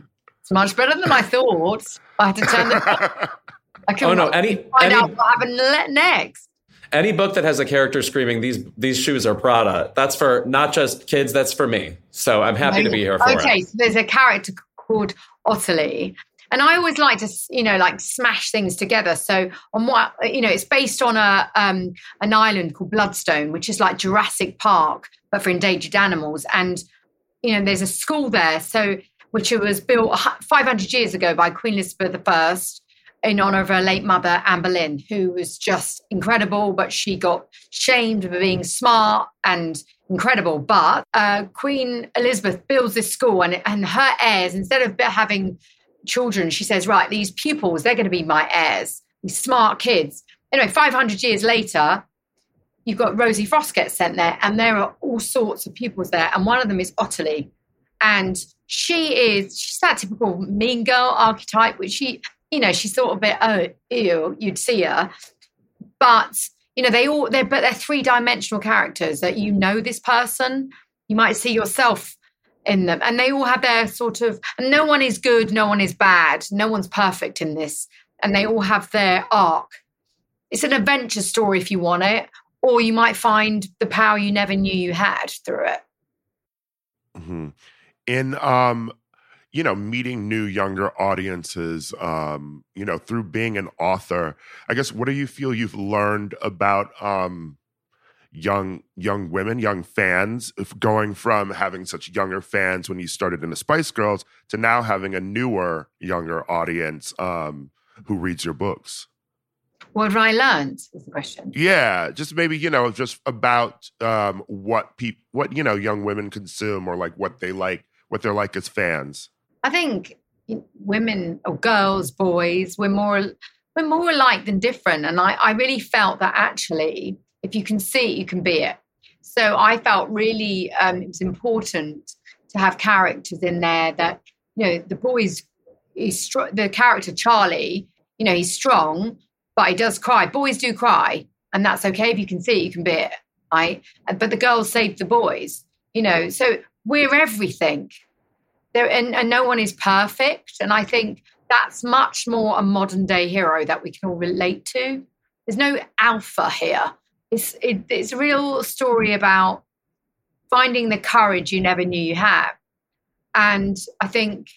it's much better than I thought." I had to turn the. I couldn't Oh, no, any- find any- out what happened next. Any book that has a character screaming these these shoes are Prada, that's for not just kids, that's for me. So I'm happy to be here for okay, it. so there's a character called Ottilie. And I always like to, you know, like smash things together. So on what, you know, it's based on a um, an island called Bloodstone, which is like Jurassic Park, but for endangered animals. And, you know, there's a school there. So, which was built 500 years ago by Queen Elizabeth I. in honor of her late mother, Anne Boleyn, who was just incredible, but she got shamed for being smart and incredible. But uh, Queen Elizabeth builds this school, and, and her heirs, instead of having children, she says, right, these pupils, they're going to be my heirs, these smart kids. Anyway, 500 years later, you've got Rosie Frost gets sent there, and there are all sorts of pupils there, and one of them is Ottilie. And she is, she's that typical mean girl archetype, which she, you know, she's sort of a bit, oh, ew, you'd see her. But, you know, they all, they're, but they're three dimensional characters that you know this person. You might see yourself in them. And they all have their sort of, and no one is good, no one is bad, no one's perfect in this. And they all have their arc. It's an adventure story if you want it, or you might find the power you never knew you had through it. Mm-hmm. In um, you know, meeting new younger audiences, um, you know, through being an author, I guess what do you feel you've learned about um young young women, young fans, going from having such younger fans when you started in the Spice Girls to now having a newer, younger audience um, who reads your books? What have I learned? Is the question. Yeah, just maybe you know, just about um, what people, what you know, young women consume, or like what they like, what they're like as fans. I think women or girls, boys, we're more we're more alike than different, and I, I really felt that actually if you can see it, you can be it. So I felt really um, it was important to have characters in there that you know the boys. He's the character Charlie. You know he's strong, but he does cry. Boys do cry, and that's okay if you can see it, you can be it, right? But the girls save the boys. You know, so we're everything. There and, and no one is perfect, and I think that's much more a modern day hero that we can all relate to. There's no alpha here it's it, it's a real story about finding the courage you never knew you had. And i think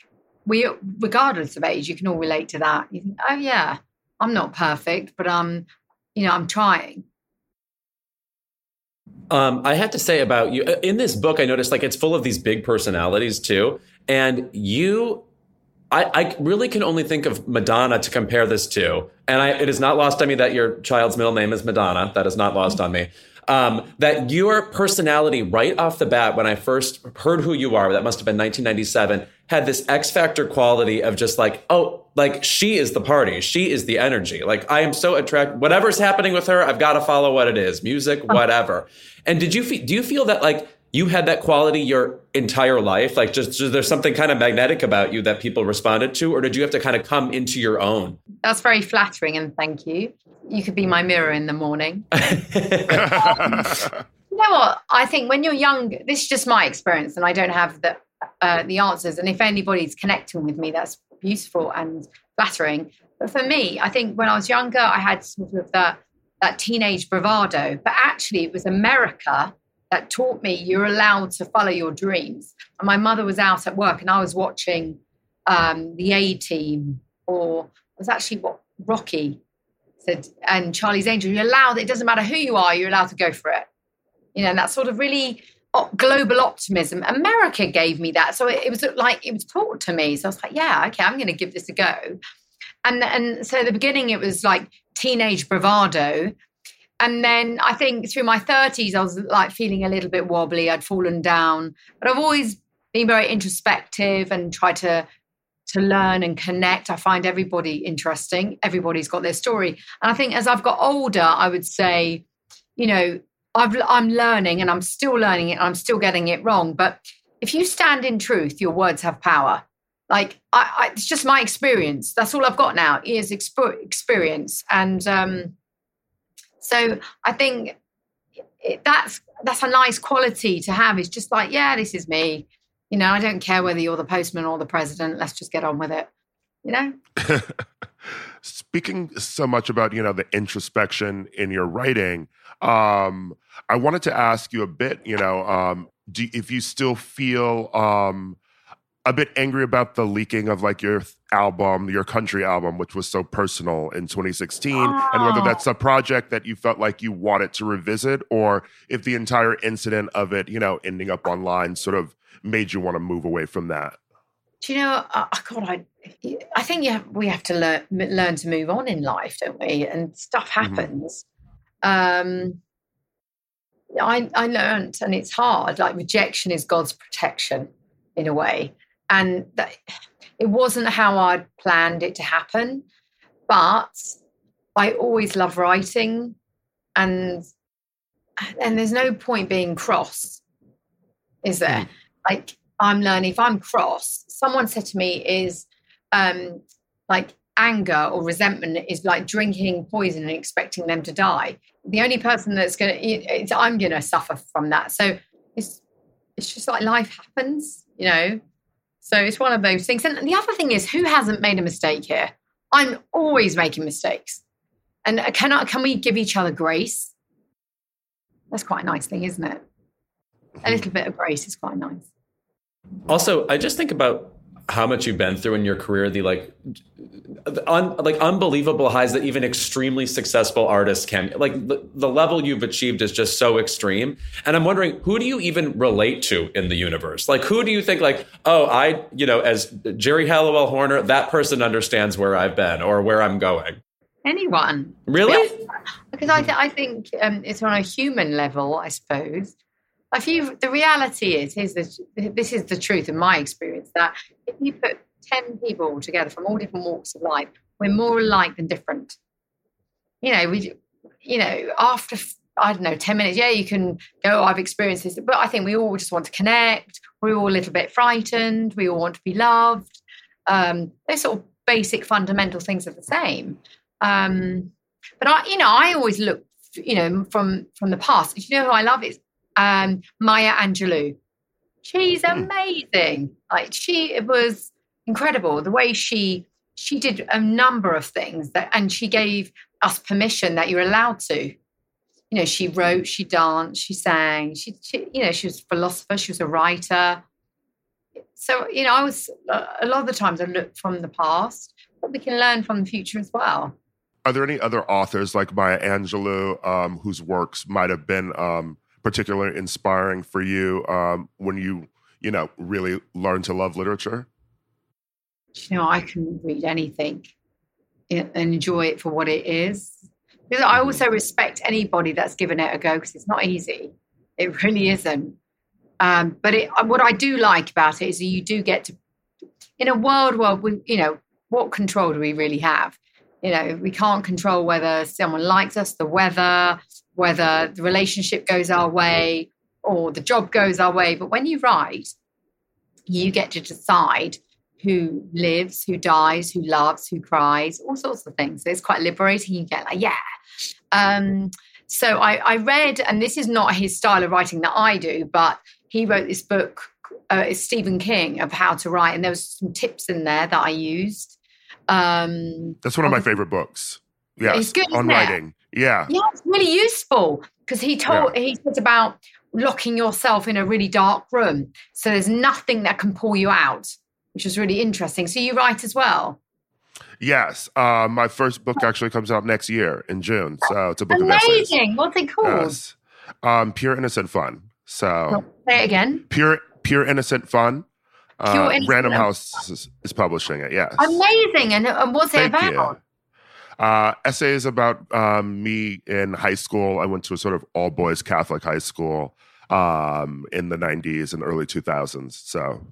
we regardless of age you can all relate to that. You think oh yeah i'm not perfect but i'm you know i'm trying. Um, I have to say about you in this book, I noticed like it's full of these big personalities too. And you I, I, really can only think of Madonna to compare this to. And I, it is not lost on me that your child's middle name is Madonna. That is not lost on me. Um, that your personality, right off the bat, when I first heard who you are, that must have been 1997, had this X Factor quality of just like, oh, like she is the party. She is the energy. Like I am so attracted. Whatever's happening with her, I've got to follow what it is music, whatever. And did you, do you feel that like, you had that quality your entire life? Like, just, just there's something kind of magnetic about you that people responded to, or did you have to kind of come into your own? That's very flattering, and thank you. You could be my mirror in the morning. um, you know what? I think when you're young, this is just my experience, and I don't have the uh, the answers. And if anybody's connecting with me, that's beautiful and flattering. But for me, I think when I was younger, I had sort of that that teenage bravado. But actually, it was America that taught me you're allowed to follow your dreams. And my mother was out at work and I was watching um, the A Team or it was actually what Rocky said and Charlie's Angel. You're allowed, it doesn't matter who you are, you're allowed to go for it. You know, and that sort of really global optimism. America gave me that. So it, it was like, it was taught to me. So I was like, yeah, okay, I'm going to give this a go. And, and so the beginning, it was like teenage bravado and then I think through my 30s, I was like feeling a little bit wobbly. I'd fallen down, but I've always been very introspective and tried to to learn and connect. I find everybody interesting. Everybody's got their story, and I think as I've got older, I would say, you know, I've, I'm learning and I'm still learning it. I'm still getting it wrong, but if you stand in truth, your words have power. Like I, I, it's just my experience. That's all I've got now is exp- experience, and um, so I think it, that's that's a nice quality to have. It's just like, yeah, this is me. You know, I don't care whether you're the postman or the president. Let's just get on with it. You know. Speaking so much about you know the introspection in your writing, um, I wanted to ask you a bit. You know, um, do, if you still feel um, a bit angry about the leaking of like your album, your country album, which was so personal in 2016, oh. and whether that's a project that you felt like you wanted to revisit, or if the entire incident of it, you know, ending up online, sort of made you want to move away from that. Do you know? Uh, God, I, I think yeah, we have to learn learn to move on in life, don't we? And stuff Mm-hmm. happens. Um, I I learned, and it's hard. Like rejection is God's protection, in a way, and that it wasn't how I'd planned it to happen, but I always love writing, and and there's no point being cross, is there? Like I'm learning. If I'm cross, someone said to me, "Is um, like anger or resentment is like drinking poison and expecting them to die. The only person that's going to, I'm going to suffer from that. So it's, it's just like life happens, you know? So it's one of those things. And the other thing is, who hasn't made a mistake here? I'm always making mistakes. And uh, can, I, can we give each other grace? That's quite a nice thing, isn't it? A hmm. little bit of grace is quite nice. Also, I just think about how much you've been through in your career, the like, un, like unbelievable highs that even extremely successful artists can. Like the, the level you've achieved is just so extreme. And I'm wondering, who do you even relate to in the universe? Like, who do you think, like, oh, I, you know, as Geri Halliwell Horner, that person understands where I've been or where I'm going. Anyone. Really? Because I, th- I think um, it's on a human level, I suppose. If you, the reality is, here's the, this is the truth in my experience that if you put 10 people together from all different walks of life, we're more alike than different. You know, we, you know, after, I don't know, 10 minutes, yeah, you can go, oh, I've experienced this, but I think we all just want to connect. We're all a little bit frightened. We all want to be loved. Um, those sort of basic fundamental things are the same. Um, but I, you know, I always look, you know, from from the past. You know who I love is um, Maya Angelou. She's amazing. Like she it was incredible the way she she did a number of things that, and she gave us permission that you're allowed to. You know, she wrote, she danced, she sang. She, she you know, she was a philosopher. She was a writer. So you know, I was a lot of the times I look from the past, but we can learn from the future as well are there any other authors like Maya Angelou um, whose works might have been um, particularly inspiring for you um, when you, you know, really learn to love literature? You know, I can read anything and enjoy it for what it is. Because I also respect anybody that's given it a go because it's not easy. It really isn't. Um, but it, what I do like about it is that you do get to, in a world where we, you know, what control do we really have? you know we can't control whether someone likes us the weather whether the relationship goes our way or the job goes our way. But when you write you get to decide who lives who dies who loves who cries all sorts of things. So it's quite liberating. You get like yeah. Um, so I, I read and this is not his style of writing that i do but he wrote this book uh, it's stephen king of how to write and there was some tips in there that i used. Um, That's one of my favorite books. Yes, It's good, on isn't it? Yeah, yeah, it's really useful because he told he said about locking yourself in a really dark room, so there's nothing that can pull you out, which is really interesting. So you write as well. yes. Uh, my first book actually comes out next year in June, so it's a book of. Amazing! What's it called? Yes, um, pure innocent fun. So Say it again. pure, pure innocent fun. Uh, Innocent Random House is, is publishing it. Yes. Amazing! And, and what's it about? you. Uh, essays about um, me in high school. I went to a sort of all boys Catholic high school um, in the 90s and early 2000s. So,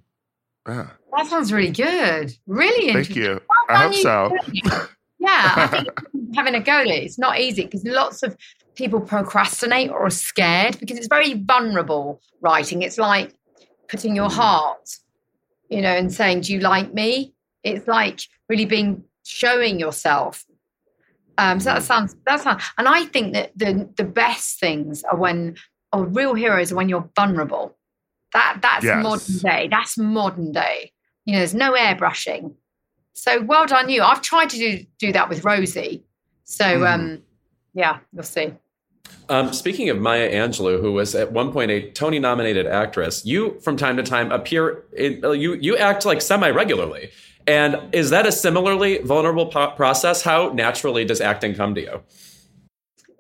yeah. That sounds really good. Really Thank you. I hope so. you doing it. Yeah, I think having a go at it, it's not easy because lots of people procrastinate or are scared because it's very vulnerable writing. It's like putting your heart, you know, and saying, "Do you like me?" It's like really being showing yourself. Um, so that sounds that sounds, and I think that the the best things are when, or real heroes are when you're vulnerable. That that's Yes. modern day. That's modern day. You know, there's no airbrushing. So well done you. I've tried to do, do that with Rosie. So Mhm. um, yeah, we'll see. Um, speaking of Maya Angelou, who was at one point a Tony-nominated actress, you from time to time appear in you you act like semi-regularly. And is that a similarly vulnerable po- process? How naturally does acting come to you?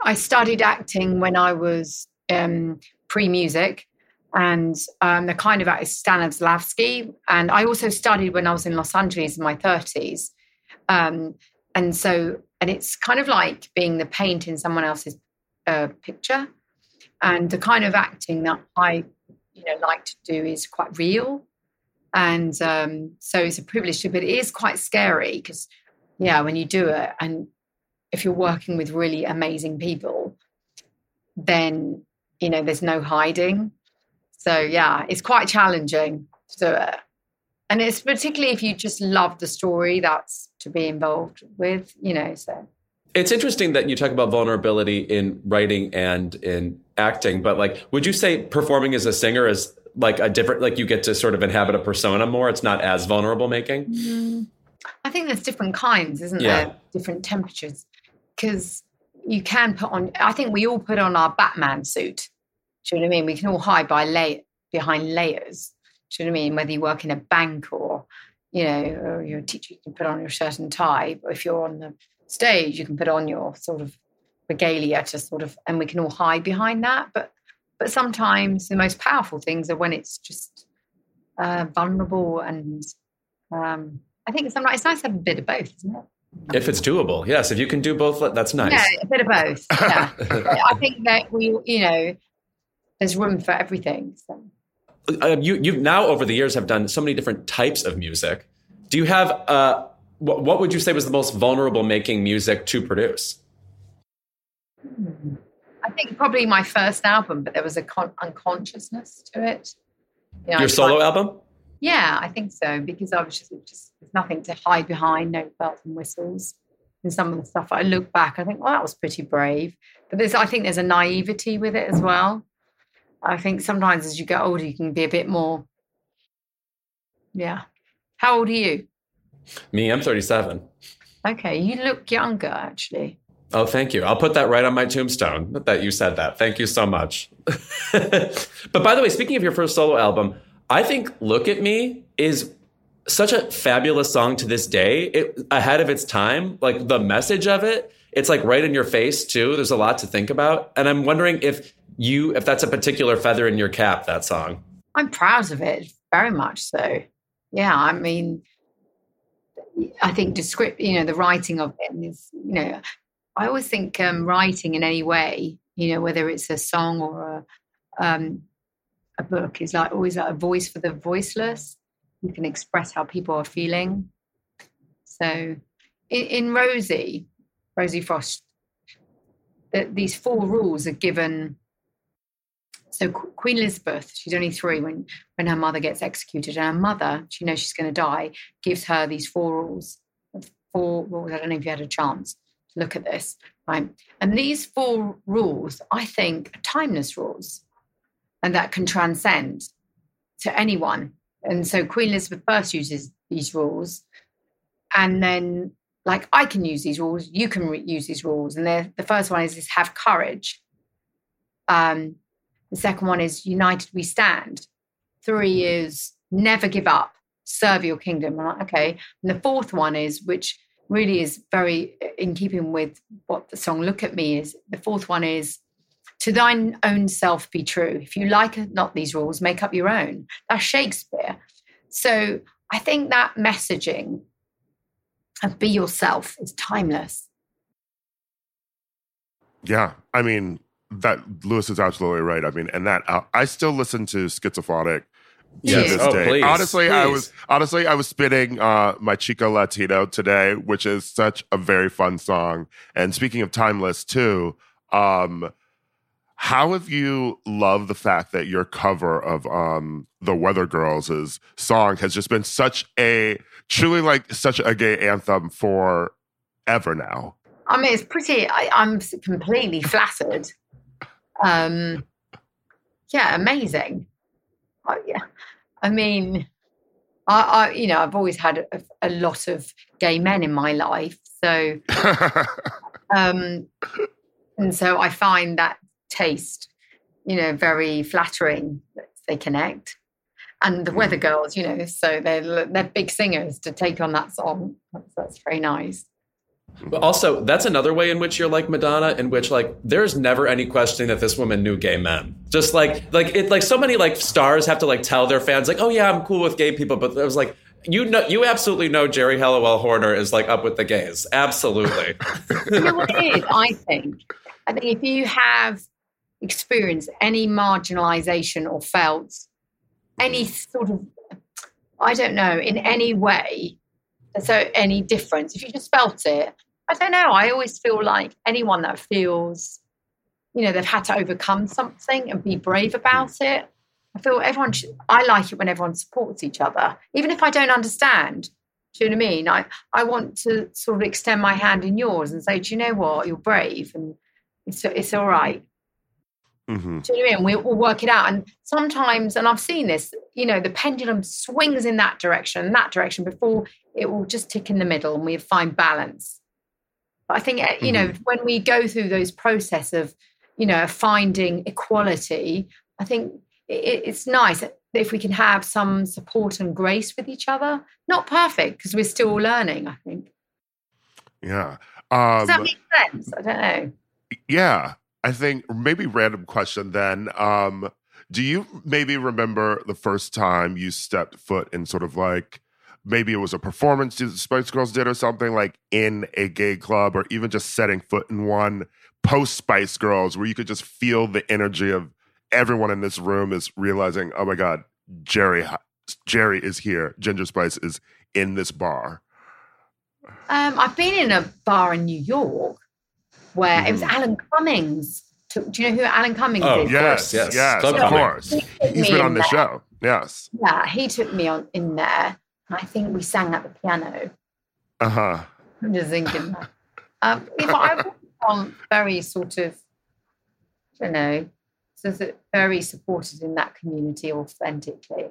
I studied acting when I was um, pre music. and um, the kind of artist Stanislavski. And I also studied when I was in Los Angeles in my 30s. Um, and so, and it's kind of like being the paint in someone else's uh, picture. And the kind of acting that I, you know, like to do is quite real. And um, so it's a privilege to, but it is quite scary because, yeah, when you do it, and if you're working with really amazing people, then you know there's no hiding so yeah, it's quite challenging to do it. And it's particularly if you just love the story that's to be involved with, you know, so it's interesting that you talk about vulnerability in writing and in acting, but like, would you say performing as a singer is like a different, like you get to sort of inhabit a persona more? It's not as vulnerable making? Mm-hmm. I think there's different kinds, isn't yeah. there? Different temperatures. Because you can put on, I think we all put on our Batman suit do you know what I mean? We can all hide by lay- behind layers. Do you know what I mean? Whether you work in a bank or, you know, or you're a teacher, you can put on your shirt and tie. But if you're on the stage, you can put on your sort of regalia to sort of, and we can all hide behind that. But but sometimes the most powerful things are when it's just uh, vulnerable and um, I think sometimes it's nice to have a bit of both, isn't it? If it's doable, yes. If you can do both, that's nice. Yeah, a bit of both. Yeah, I think that we, you know, there's room for everything. So. Uh, you you now over the years have done so many different types of music. Do you have uh, what, what would you say was the most vulnerable making music to produce? I think probably my first album, but there was a con- unconsciousness to it. You know, Your solo album? Yeah, I think so because I was just, just there's nothing to hide behind, no bells and whistles. And some of the stuff I look back, I think, well, that was pretty brave. But there's, I think, there's a naivety with it as well. I think sometimes as you get older, you can be a bit more. Yeah. How old are you? Me, I'm 37. Okay, you look younger actually. Oh, thank you. I'll put that right on my tombstone that you said that. Thank you so much. but by the way, speaking of your first solo album, I think Look at Me is such a fabulous song to this day. It ahead of its time, like the message of it, it's like right in your face too. There's a lot to think about. And I'm wondering if you if that's a particular feather in your cap that song i'm proud of it very much so yeah i mean i think the script you know the writing of it is you know i always think um, writing in any way you know whether it's a song or a um, a book is like always like a voice for the voiceless you can express how people are feeling so in, in rosie rosie frost the, these four rules are given so Queen Elizabeth, she's only three when when her mother gets executed, and her mother, she knows she's going to die, gives her these four rules. Four rules. I don't know if you had a chance look at this, right? And these four rules, I think, are timeless rules, and that can transcend to anyone. And so Queen Elizabeth first uses these rules, and then like I can use these rules, you can re- use these rules. And the first one is, is have courage. Um, the second one is united we stand. Three is never give up, serve your kingdom. Like, okay. And the fourth one is, which really is very in keeping with what the song Look at Me is. The fourth one is to thine own self be true. If you like not these rules, make up your own. That's Shakespeare. So I think that messaging of be yourself is timeless. Yeah. I mean, that Louis is absolutely right. I mean, and that uh, I still listen to Schizophonic yes. to this oh, day. Please, honestly, please. I was honestly I was spinning uh, Mi Chico Latino today, which is such a very fun song. And speaking of timeless too, um, how have you loved the fact that your cover of um, the Weather Girls' song has just been such a truly like such a gay anthem for ever now? I mean, it's pretty. I, I'm completely flattered um, yeah, amazing. Oh, yeah, I mean, I, I, you know, I've always had a, a, lot of gay men in my life, so, um, and so I find that taste, you know, very flattering. That they connect, and the Weather Girls, you know, so they're they're big singers to take on that song. That's, that's very nice. But also, that's another way in which you're like Madonna, in which like there's never any questioning that this woman knew gay men. Just like like it like so many like stars have to like tell their fans like, oh yeah, I'm cool with gay people, but it was like you know you absolutely know Geri Halliwell Horner is like up with the gays. Absolutely. it is? I think. I think if you have experienced any marginalization or felt any sort of, I don't know, in any way, so any difference, if you just felt it, I don't know. I always feel like anyone that feels, you know, they've had to overcome something and be brave about it. I feel everyone. Should, I like it when everyone supports each other, even if I don't understand. Do you know what I mean? I I want to sort of extend my hand in yours and say, do you know what? You're brave, and it's it's all right. Mm-hmm. Do you know what I mean? We will work it out. And sometimes, and I've seen this, you know, the pendulum swings in that direction, that direction before it will just tick in the middle and we find balance. But I think, eh, you know, when we go through those process of, you know, finding equality, I think it, it's nice if we can have some support and grace with each other. Not perfect because we're still learning, I think. Yeah. Does that Um, make sense? I don't know. yeah. I think maybe random question then. Um, do you maybe remember the first time you stepped foot in sort of like maybe it was a performance the Spice Girls did or something like in a gay club or even just setting foot in one post Spice Girls where you could just feel the energy of everyone in this room is realizing, oh my God, Geri Geri is here. Ginger Spice is in this bar. Um, I've been in a bar in New York where it was Mhm. Alan Cummings. Do you know who Alan Cummings Oh, is? Yes, yes. yes, Club of Cumming. course. He's been on the show. Yes. Yeah, he took me on in there. And I think we sang at the piano. Uh huh. I'm just thinking. that. um, if I want very sort of, I don't know, sort of very supported in that community authentically.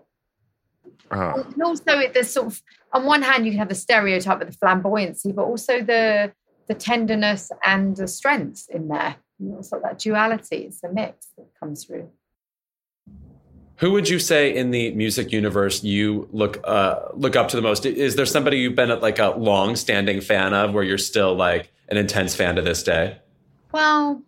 Uh-huh. And also, there's sort of on one hand you can have the stereotype of the flamboyancy, but also the the tenderness and the strength in there. You know, sort of that duality. It's a mix that comes through. Who would you say in the music universe you look uh, look up to the most? Is there somebody you've been like a long standing fan of, where you're still like an intense fan to this day? Well,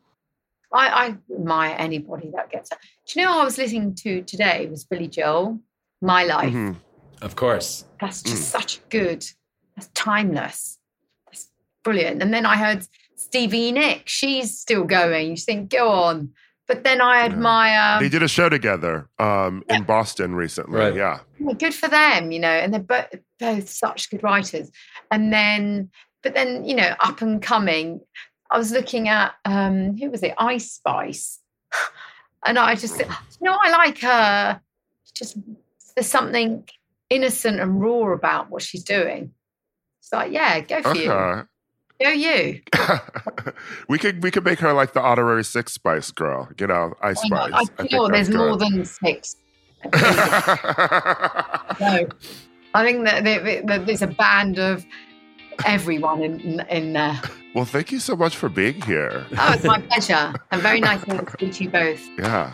I, I admire anybody that gets it. Do you know what I was listening to today was Billy Joel, My Life. Mhm. Of course. That's just such good. That's timeless. That's brilliant. And then I heard Stevie Nicks. She's still going. You think, go on. But then I admire. They did a show together um, in Boston recently. Right. Yeah. Yeah, good for them, you know, and they're both, both such good writers. And then, but then, you know, up and coming, I was looking at, um, who was it? Ice Spice. And I just, you know, I like her. Just, there's something innocent and raw about what she's doing. It's like, yeah, go for you. Go you. we could we could make her like the honorary six spice girl, you know, ice Why spice. I, you know, there's more than six. No, I think that, that, that there's a band of everyone in, in there. well, thank you so much for being here. Oh, it's my pleasure. And very nice to speak to you both. Yeah.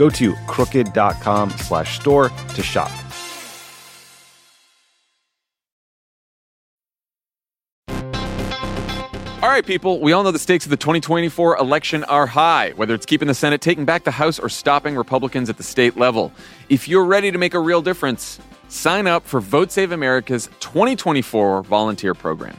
Go to crooked.com slash store to shop. All right, people, we all know the stakes of the 2024 election are high, whether it's keeping the Senate, taking back the House, or stopping Republicans at the state level. If you're ready to make a real difference, sign up for Vote Save America's 2024 volunteer program.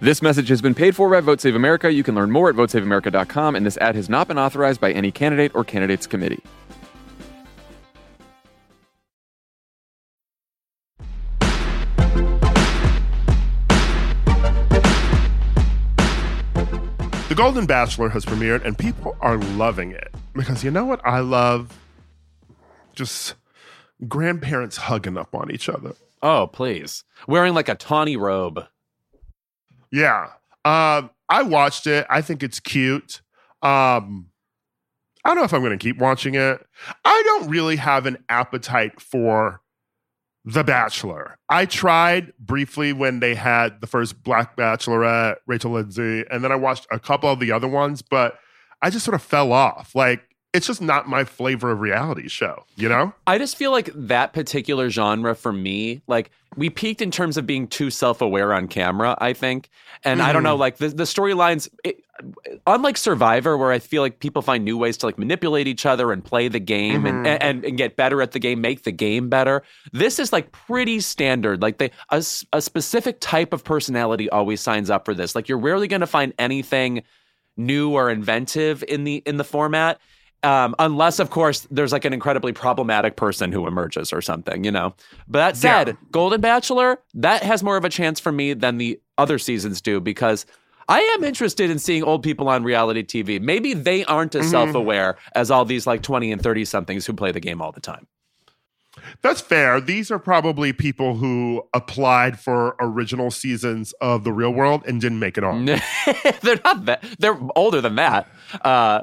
This message has been paid for by Vote Save America. You can learn more at votesaveamerica.com, and this ad has not been authorized by any candidate or candidates committee. The Golden Bachelor has premiered and people are loving it because you know what I love? Just grandparents hugging up on each other. Oh, please. Wearing like a tawny robe. Yeah. Um, I watched it. I think it's cute. Um, I don't know if I'm going to keep watching it. I don't really have an appetite for The Bachelor. I tried briefly when they had the first Black Bachelorette, Rachel Lindsay, and then I watched a couple of the other ones, but I just sort of fell off. Like, it's just not my flavor of reality show, you know? I just feel like that particular genre for me, like we peaked in terms of being too self-aware on camera, I think. And I don't know, mm-hmm. like the, the storylines, unlike Survivor, where I feel like people find new ways to like manipulate each other and play the game and, mm-hmm. and and get better at the game, make the game better. This is like pretty standard. Like they a, a specific type of personality always signs up for this. Like you're rarely going to find anything new or inventive in the in the format. Um, unless, of course, there's like an incredibly problematic person who emerges or something, you know. But that said, Yeah. Golden Bachelor that has more of a chance for me than the other seasons do because I am interested in seeing old people on reality TV. Maybe they aren't as self-aware as all these like 20 and 30 somethings who play the game all the time. That's fair. These are probably people who applied for original seasons of The Real World and didn't make it on. they're not that. They're older than that. Uh,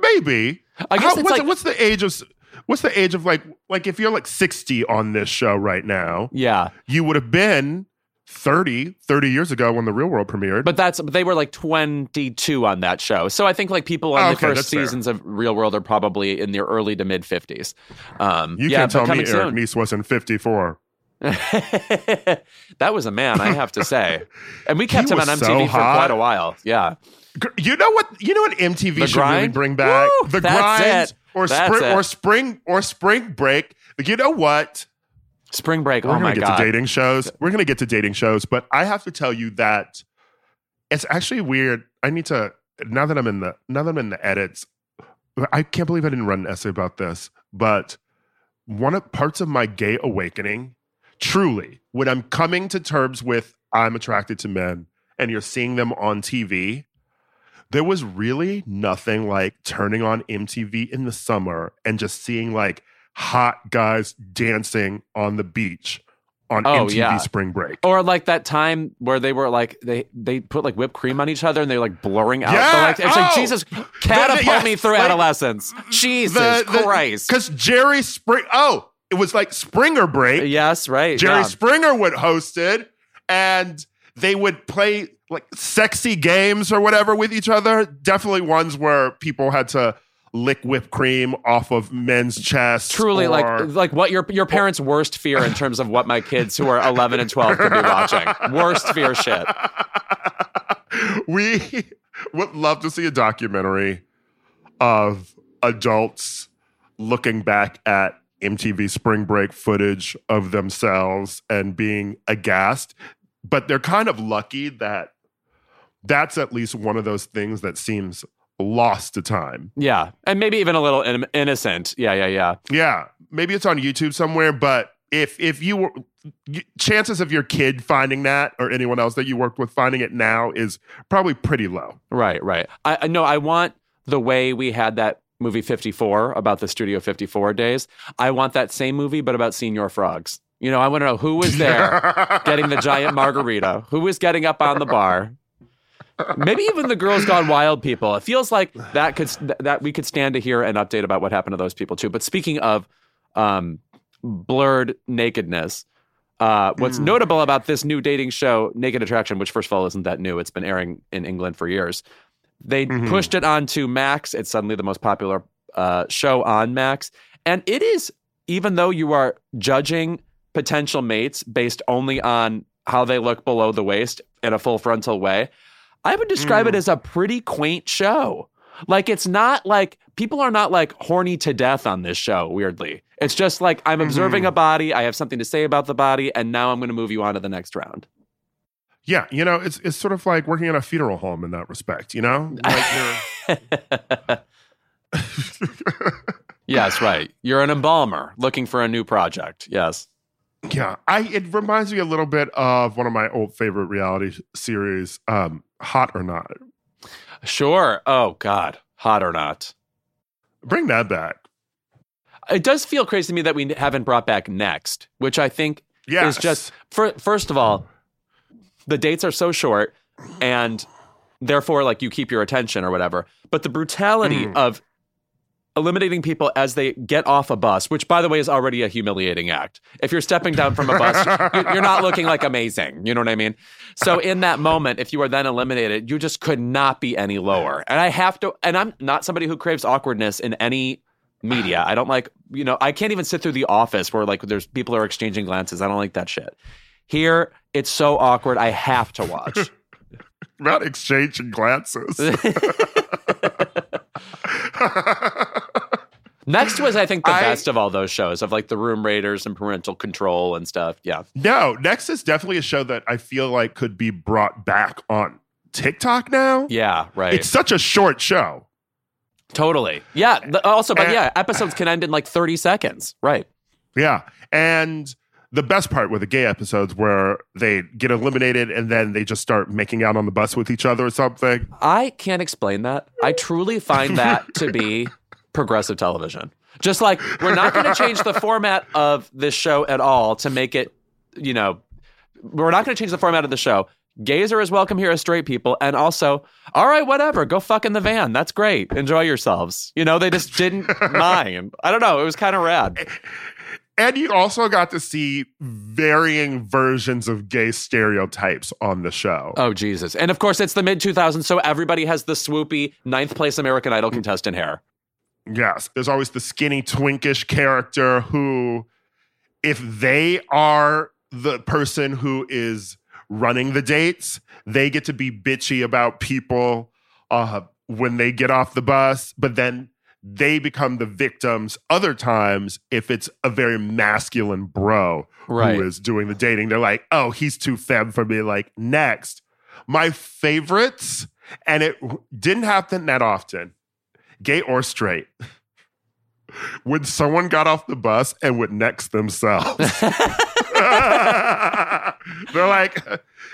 Maybe. I guess How- what's, like- what's the age of what's the age of like like if you're like 60 on this show right now, yeah, you would have been 30, 30 years ago when the real world premiered. but that's they were like 22 on that show. So I think like people on Oh, the okay, first that's fair. seasons of Real World are probably in their early to mid 50s. Um, you yeah, can't tell me Eric. Nies wasn't 54. that was a man, I have to say. And we kept him on MTV so for quite a while. Yeah. You know what? You know what MTV The should really bring back Woo! the grind or That's spring it. or spring or spring break. You know what? Spring break. We're oh gonna get god. to dating shows. We're gonna get to dating shows, but I have to tell you that it's actually weird. I need to now that I'm in the now that I'm in the edits. I can't believe I didn't run an essay about this, but one of parts of my gay awakening, truly, when I'm coming to terms with I'm attracted to men and you're seeing them on TV, there was really nothing like turning on MTV in the summer and just seeing like hot guys dancing on the beach on Oh, MTV yeah. Spring Break. Or like that time where they were like they they put like whipped cream on each other and they're like blurring out. Yeah! the, like, it's like Oh! Jesus catapult yes, me through like, adolescence. Jesus the Christ. Because Jerry Spring, oh, it was like Springer Break. yes, right. Jerry yeah. Springer would host it, and they would play like sexy games or whatever with each other. Definitely ones where people had to lick whipped cream off of men's chests. Truly, or- like like what your your parents' worst fear in terms of what my kids who are 11 and 12 could be watching. Worst fear shit. we would love to see a documentary of adults looking back at MTV Spring Break footage of themselves and being aghast. But they're kind of lucky that that's at least one of those things that seems lost to time. Yeah, and maybe even a little in- innocent. Yeah, yeah, yeah. Yeah, maybe it's on YouTube somewhere, but if if you were chances of your kid finding that or anyone else that you worked with finding it now is probably pretty low. Right, right. I I- no, I want the way we had that movie 54 about the Studio 54 days. I want that same movie, but about Señor Frogs. You know, I want to know who was there getting the giant margarita, who was getting up on the bar. Maybe even the Girls Gone Wild people. It feels like that could that we could stand to hear an update about what happened to those people too. But speaking of um, blurred nakedness, uh, what's notable about this new dating show, Naked Attraction, which first of all isn't that new, it's been airing in England for years. They Mhm. pushed it onto Max. It's suddenly the most popular uh, show on Max, and it is even though you are judging potential mates based only on how they look below the waist in a full frontal way, I would describe it mm. as a pretty quaint show. Like it's not like people are not like horny to death on this show, weirdly. It's just like I'm mm-hmm. observing a body, I have something to say about the body, and now I'm going to move you on to the next round. Yeah, you know, it's it's sort of like working in a funeral home in that respect. You know, like you're, yes, right. You're an embalmer looking for a new project. Yes. Yeah. I it reminds me a little bit of one of my old favorite reality series, um, Hot or Not. Sure. Oh God. Hot or not. Bring that back. It does feel crazy to me that we haven't brought back next, which I think Yeah, is just fir- first of all, the dates are so short and therefore like you keep your attention or whatever. But the brutality Mm. of eliminating people as they get off a bus, which by the way is already a humiliating act. If you're stepping down from a bus, you- you're not looking like amazing. You know what I mean? So in that moment, if you are then eliminated, you just could not be any lower. And I have to, and I'm not somebody who craves awkwardness in any media. I don't like, you know, I can't even sit through the office where like there's people are exchanging glances. I don't like that shit. Here, it's so awkward. I have to watch. about exchanging glances. Next was, I think, the I- best of all those shows of like the Room Raiders and Parental Control and stuff. Yeah. no, next is definitely a show that I feel like could be brought back on TikTok now. Yeah, right. It's such a short show. totally. Yeah. also, but And- yeah, episodes can end in like 30 seconds. Right. Yeah. And the best part were the gay episodes where they get eliminated and then they just start making out on the bus with each other or something. I can't explain that. I truly find that to be progressive television. Just like we're not going to change the format of this show at all to make it, you know, we're not going to change the format of the show. Gays are as welcome here as straight people. And also, all right, whatever, go fuck in the van. That's great. Enjoy yourselves. You know, they just didn't mind. I don't know. It was kind of rad. And you also got to see varying versions of gay stereotypes on the show. Oh, Jesus. And of course, it's the mid 2000s. So everybody has the swoopy ninth place American Idol contestant hair. Yes. There's always the skinny, twinkish character who, if they are the person who is running the dates, they get to be bitchy about people uh, when they get off the bus, but then they become the victims other times if it's a very masculine bro Right. who is doing the dating. They're like, oh, he's too femme for me. Like, next. My favorites, and it didn't happen that often, gay or straight, when someone got off the bus and would next themselves. They're like,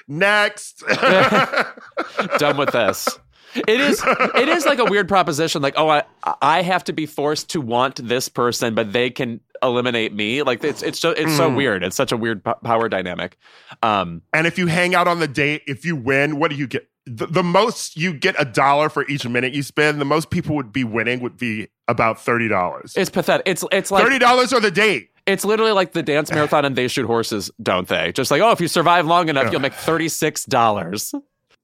next. done with this. It is it is like a weird proposition like oh I I have to be forced to want this person but they can eliminate me like it's it's so it's so Mm. weird it's such a weird po- power dynamic um and if you hang out on the date, if you win, what do you get? The, the most you get a dollar for each minute you spend. The most people would be winning would be about thirty dollars. it's pathetic it's it's like Thirty dollars or the date. it's literally like the dance marathon and they shoot horses don't they just like oh if you survive long enough you'll make $36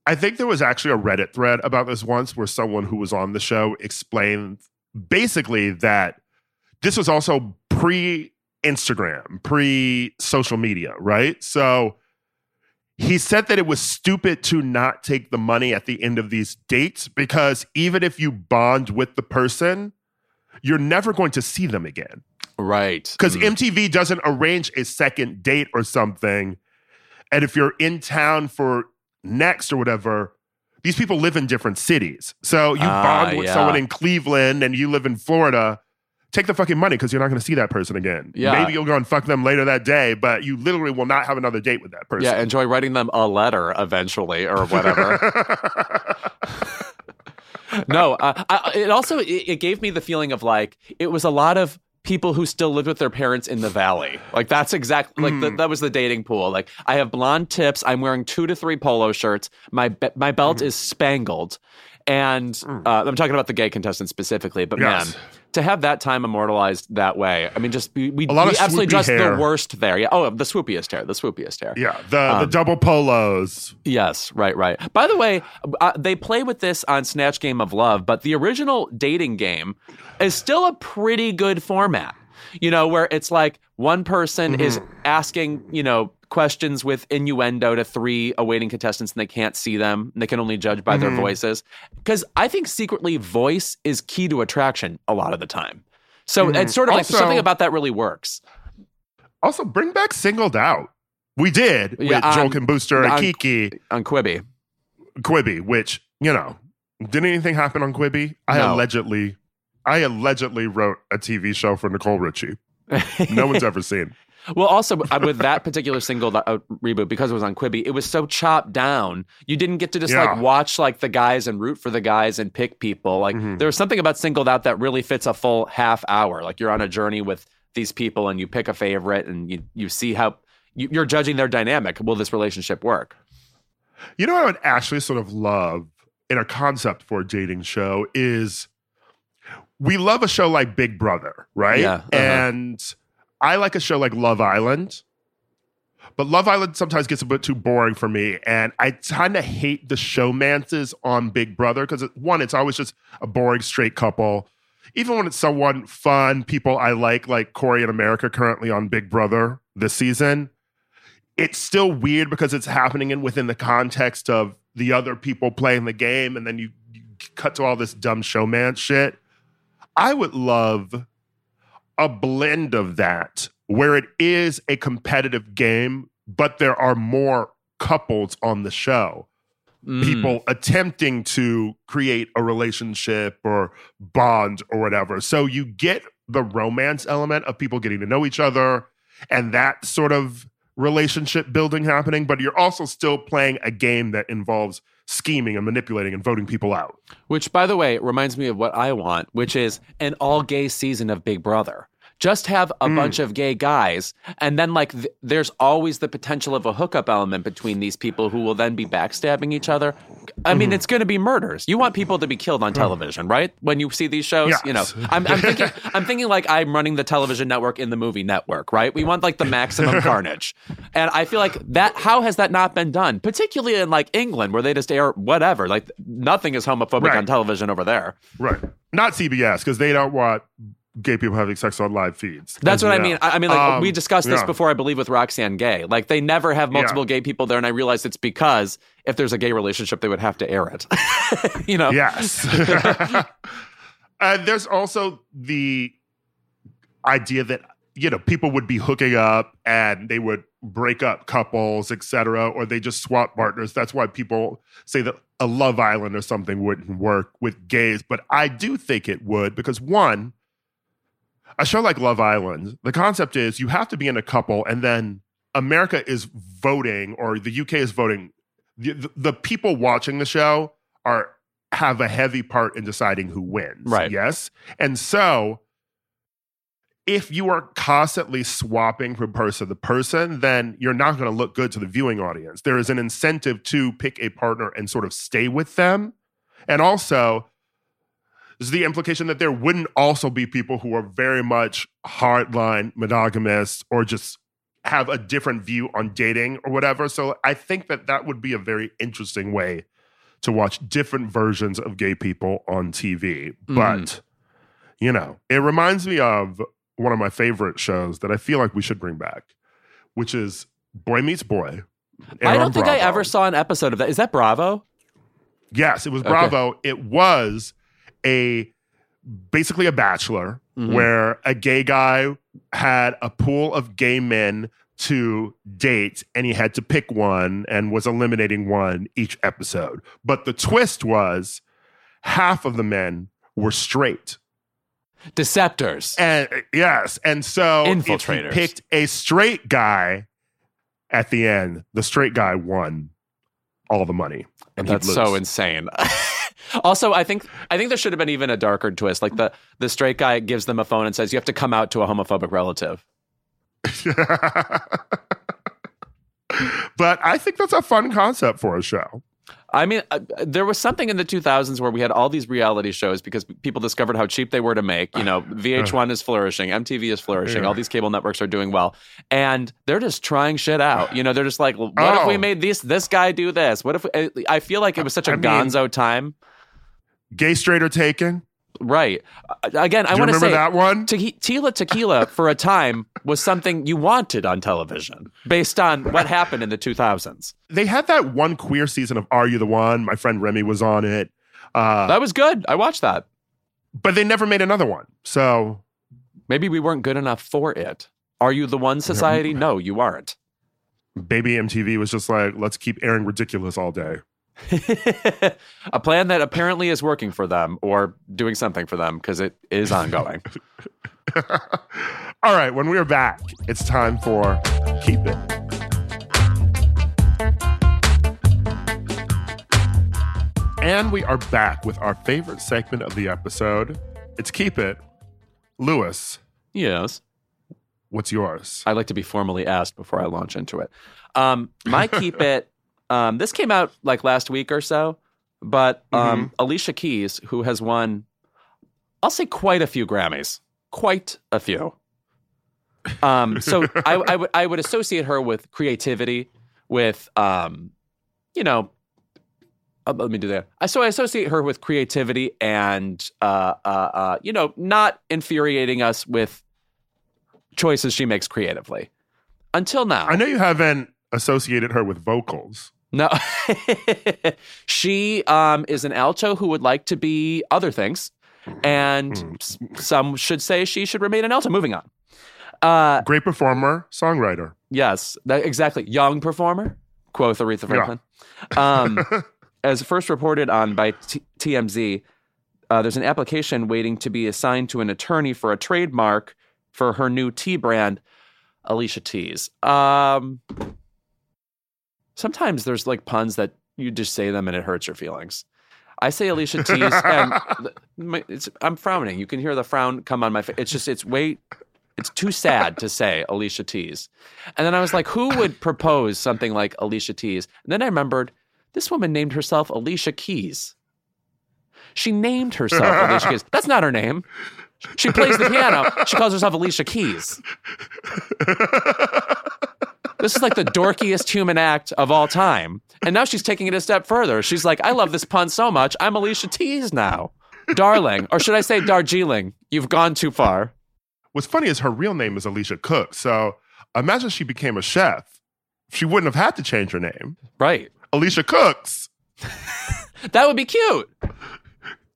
I think there was actually a Reddit thread about this once where someone who was on the show explained basically that this was also pre Instagram, pre social media, right? So he said that it was stupid to not take the money at the end of these dates because even if you bond with the person, you're never going to see them again right because Mm. MTV doesn't arrange a second date or something. And if you're in town for next or whatever, these people live in different cities. So you Ah, bond with yeah. someone in Cleveland and you live in Florida. Take the fucking money because you're not going to see that person again. Yeah. Maybe you'll go and fuck them later that day, but you literally will not have another date with that person. yeah enjoy writing them a letter eventually or whatever no, uh, I, it also it, it gave me the feeling of like it was a lot of people who still lived with their parents in the valley. Like that's exactly like the, that was the dating pool. Like I have blonde tips. I'm wearing two to three polo shirts. My be- my belt is spangled, and uh, I'm talking about the gay contestant specifically. But Yes. man, to have that time immortalized that way, I mean, just we we, we absolutely hair. the worst there. Yeah. Oh, the swoopiest hair. The swoopiest hair. Yeah, the the Um, double polos. Yes, right, right. By the way, uh, they play with this on Snatch Game of Love, but the original dating game is still a pretty good format. You know, where it's like one person is asking, you know, questions with innuendo to three awaiting contestants and they can't see them and they can only judge by their mm-hmm. voices. Because I think secretly voice is key to attraction a lot of the time. So mm-hmm. it's sort of like something about that really works. Also, bring back singled out. We did Yeah, with on- Joel Kim Booster and on- Kiki On Quibi. Quibi, which you know, did anything happen on Quibi? I No. allegedly, I allegedly wrote a TV show for Nicole Richie. No one's ever seen. Well, also with that particular single uh, reboot, because it was on Quibi, it was so chopped down. You didn't get to just Yeah. like watch like the guys and root for the guys and pick people. Like Mhm. there was something about singled out that really fits a full half hour. Like you're on a journey with these people and you pick a favorite and you you see how you, you're judging their dynamic. Will this relationship work? You know what I would actually sort of love in a concept for a dating show is we love a show like Big Brother, right? Yeah, uh-huh. And I like a show like Love Island. But Love Island sometimes gets a bit too boring for me. And I kind of hate the showmances on Big Brother because, one, it's always just a boring straight couple. Even when it's someone fun, people I like, like Corey and America currently on Big Brother this season, it's still weird because it's happening in within the context of the other people playing the game. And then you, you cut to all this dumb showman shit. I would love a blend of that where it is a competitive game, but there are more couples on the show. Mm. People attempting to create a relationship or bond or whatever. So you get the romance element of people getting to know each other and that sort of relationship building happening, but you're also still playing a game that involves scheming and manipulating and voting people out. Which, by the way, reminds me of what I want, which is an all gay season of Big Brother. Just have a Mm. bunch of gay guys, and then like th- there's always the potential of a hookup element between these people who will then be backstabbing each other. I mean, it's going to be murders. You want people to be killed on television, right? When you see these shows, you know, I'm, I'm thinking, I'm thinking like I'm running the television network in the movie network, right? We want like the maximum carnage, and I feel like that. How has that not been done? Particularly in like England, where they just air whatever. Like nothing is homophobic Right. on television over there. Right. Not CBS because they don't want gay people having sex on live feeds. That's what I mean. I I mean, like Um, we discussed this yeah. before, I believe, with Roxane Gay. Like they never have multiple gay people there, and I realize it's because if there's a gay relationship, they would have to air it. you know? Yes. and there's also the idea that you know people would be hooking up and they would break up couples, etc., or they just swap partners. That's why people say that a Love Island or something wouldn't work with gays, but I do think it would because one, a show like Love Island, the concept is you have to be in a couple and then America is voting or the UK is voting. The, the, the people watching the show are have a heavy part in deciding who wins. Right. Yes. And so if you are constantly swapping from person to person, then you're not going to look good to the viewing audience. There is an incentive to pick a partner and sort of stay with them. And also, is the implication that there wouldn't also be people who are very much hardline monogamous or just have a different view on dating or whatever. So I think that that would be a very interesting way to watch different versions of gay people on TV. Hmm. But, you know, it reminds me of one of my favorite shows that I feel like we should bring back, which is Boy Meets Boy. I don't think I ever saw an episode of that. Is that Bravo? Yes, it was Okay. Bravo. It was a basically a bachelor Mhm. where a gay guy had a pool of gay men to date and he had to pick one and was eliminating one each episode. But the twist was half of the men were straight. Deceptors. And yes, and so if he picked a straight guy at the end, the straight guy won all the money. And That's so insane. Also, I think I think there should have been even a darker twist. Like the the straight guy gives them a phone and says, "You have to come out to a homophobic relative." but I think that's a fun concept for a show. I mean, uh, there was something in the 2000s where we had all these reality shows because people discovered how cheap they were to make. You know, VH1 is flourishing, MTV is flourishing, all these cable networks are doing well, and they're just trying shit out. You know, they're just like, "What if we Oh. made this this guy do this? What if we, I feel like it was such a I mean- gonzo time, Gay straight or taken? Right? Uh, Again, I want to say that one? Te- Tila Tequila for a time was something you wanted on television based on what happened in the 2000s. They had that one queer season of Are You the One? My friend Remy was on it. Uh, That was good. I watched that. but they never made another one. So Maybe we weren't good enough for it. Are you the one society? No, you aren't. Baby MTV was just like, let's keep airing ridiculous all day. a plan that apparently is working for them or doing something for them because it is ongoing. all right, when we are back, it's time for Keep It. And we are back with our favorite segment of the episode. It's Keep It. Louis, yes. what's yours? I like to be formally asked before I launch into it. Um, my keep it. Um, this came out like last week or so, but um, Alicia Keys, who has won, I'll say quite a few Grammys, quite a few. Um, so I, I would I would associate her with creativity, with um, you know. uh, let me do that. I so I associate her with creativity and uh, uh, uh, you know not infuriating us with choices she makes creatively. Until now, I know you haven't associated her with vocals. No, she um, is an alto who would like to be other things, and Hmm. some should say she should remain an alto. Moving on. Uh, Great performer, songwriter. yes, that, exactly. Young performer, quoth Aretha Franklin. Um, as first reported on by T- TMZ, uh, there's an application waiting to be assigned to an attorney for a trademark for her new tea brand, Alicia Teas. Um, sometimes there's like puns that you just say them and it hurts your feelings. I say Alicia Teas, and my- it's, I'm frowning. You can hear the frown come on my face. It's just, it's way, it's too sad to say Alicia Teas. And then I was like, who would propose something like Alicia Teas? And then I remembered this woman named herself Alicia Keys. She named herself Alicia Keys. That's not her name. She plays the piano. She calls herself Alicia Keys. This is like the dorkiest human act of all time. And now she's taking it a step further. She's like, I love this pun so much. I'm Alicia Teas now. Darling, or should I say Darjeeling? You've gone too far. What's funny is her real name is Alicia Cook. So imagine she became a chef. She wouldn't have had to change her name. Right. Alicia Cooks. That would be cute.